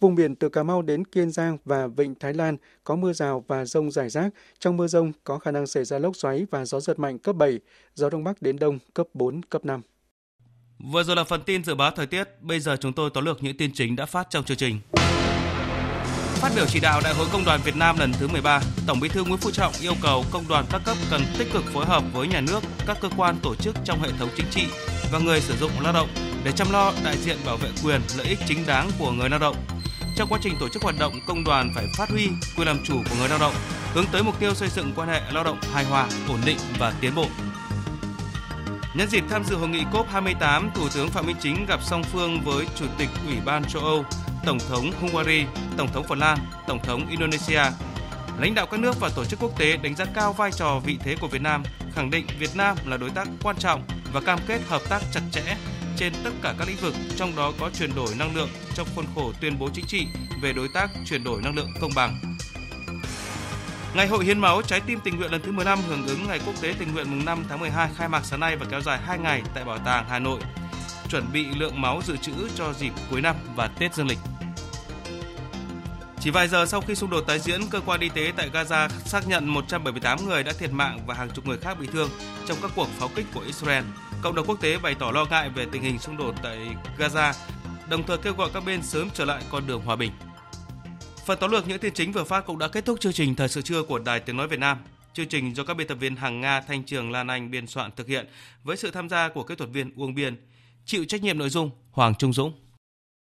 Vùng biển từ Cà Mau đến Kiên Giang và Vịnh Thái Lan có mưa rào và rông rải rác. Trong mưa rông có khả năng xảy ra lốc xoáy và gió giật mạnh cấp 7, gió Đông Bắc đến Đông cấp 4, cấp 5. Vừa rồi là phần tin dự báo thời tiết. Bây giờ chúng tôi tóm lược những tin chính đã phát trong chương trình. Phát biểu chỉ đạo Đại hội Công đoàn Việt Nam lần thứ 13, Tổng Bí thư Nguyễn Phú Trọng yêu cầu công đoàn các cấp cần tích cực phối hợp với nhà nước, các cơ quan tổ chức trong hệ thống chính trị và người sử dụng lao động để chăm lo đại diện bảo vệ quyền, lợi ích chính đáng của người lao động. Trong quá trình tổ chức hoạt động, công đoàn phải phát huy quyền làm chủ của người lao động, hướng tới mục tiêu xây dựng quan hệ lao động hài hòa, ổn định và tiến bộ. Nhân dịp tham dự hội nghị COP28, Thủ tướng Phạm Minh Chính gặp song phương với Chủ tịch Ủy ban châu Âu Tổng thống Hungary, Tổng thống Phần Lan, Tổng thống Indonesia. Lãnh đạo các nước và tổ chức quốc tế đánh giá cao vai trò vị thế của Việt Nam, khẳng định Việt Nam là đối tác quan trọng và cam kết hợp tác chặt chẽ trên tất cả các lĩnh vực, trong đó có chuyển đổi năng lượng trong khuôn khổ tuyên bố chính trị về đối tác chuyển đổi năng lượng công bằng. Ngày hội hiến máu trái tim tình nguyện lần thứ 15 hưởng ứng Ngày Quốc tế tình nguyện mùng 5 tháng 12 khai mạc sáng nay và kéo dài 2 ngày tại Bảo tàng Hà Nội, chuẩn bị lượng máu dự trữ cho dịp cuối năm và Tết Dương lịch. Chỉ vài giờ sau khi xung đột tái diễn, cơ quan y tế tại Gaza xác nhận 178 người đã thiệt mạng và hàng chục người khác bị thương trong các cuộc pháo kích của Israel. Cộng đồng quốc tế bày tỏ lo ngại về tình hình xung đột tại Gaza, đồng thời kêu gọi các bên sớm trở lại con đường hòa bình. Phần tóm lược những tin chính vừa phát cũng đã kết thúc chương trình Thời sự trưa của Đài Tiếng Nói Việt Nam. Chương trình do các biên tập viên Hằng Nga, Thanh Trường, Lan Anh biên soạn thực hiện với sự tham gia của kỹ thuật viên Uông Biên. Chịu trách nhiệm nội dung Hoàng Trung Dũng.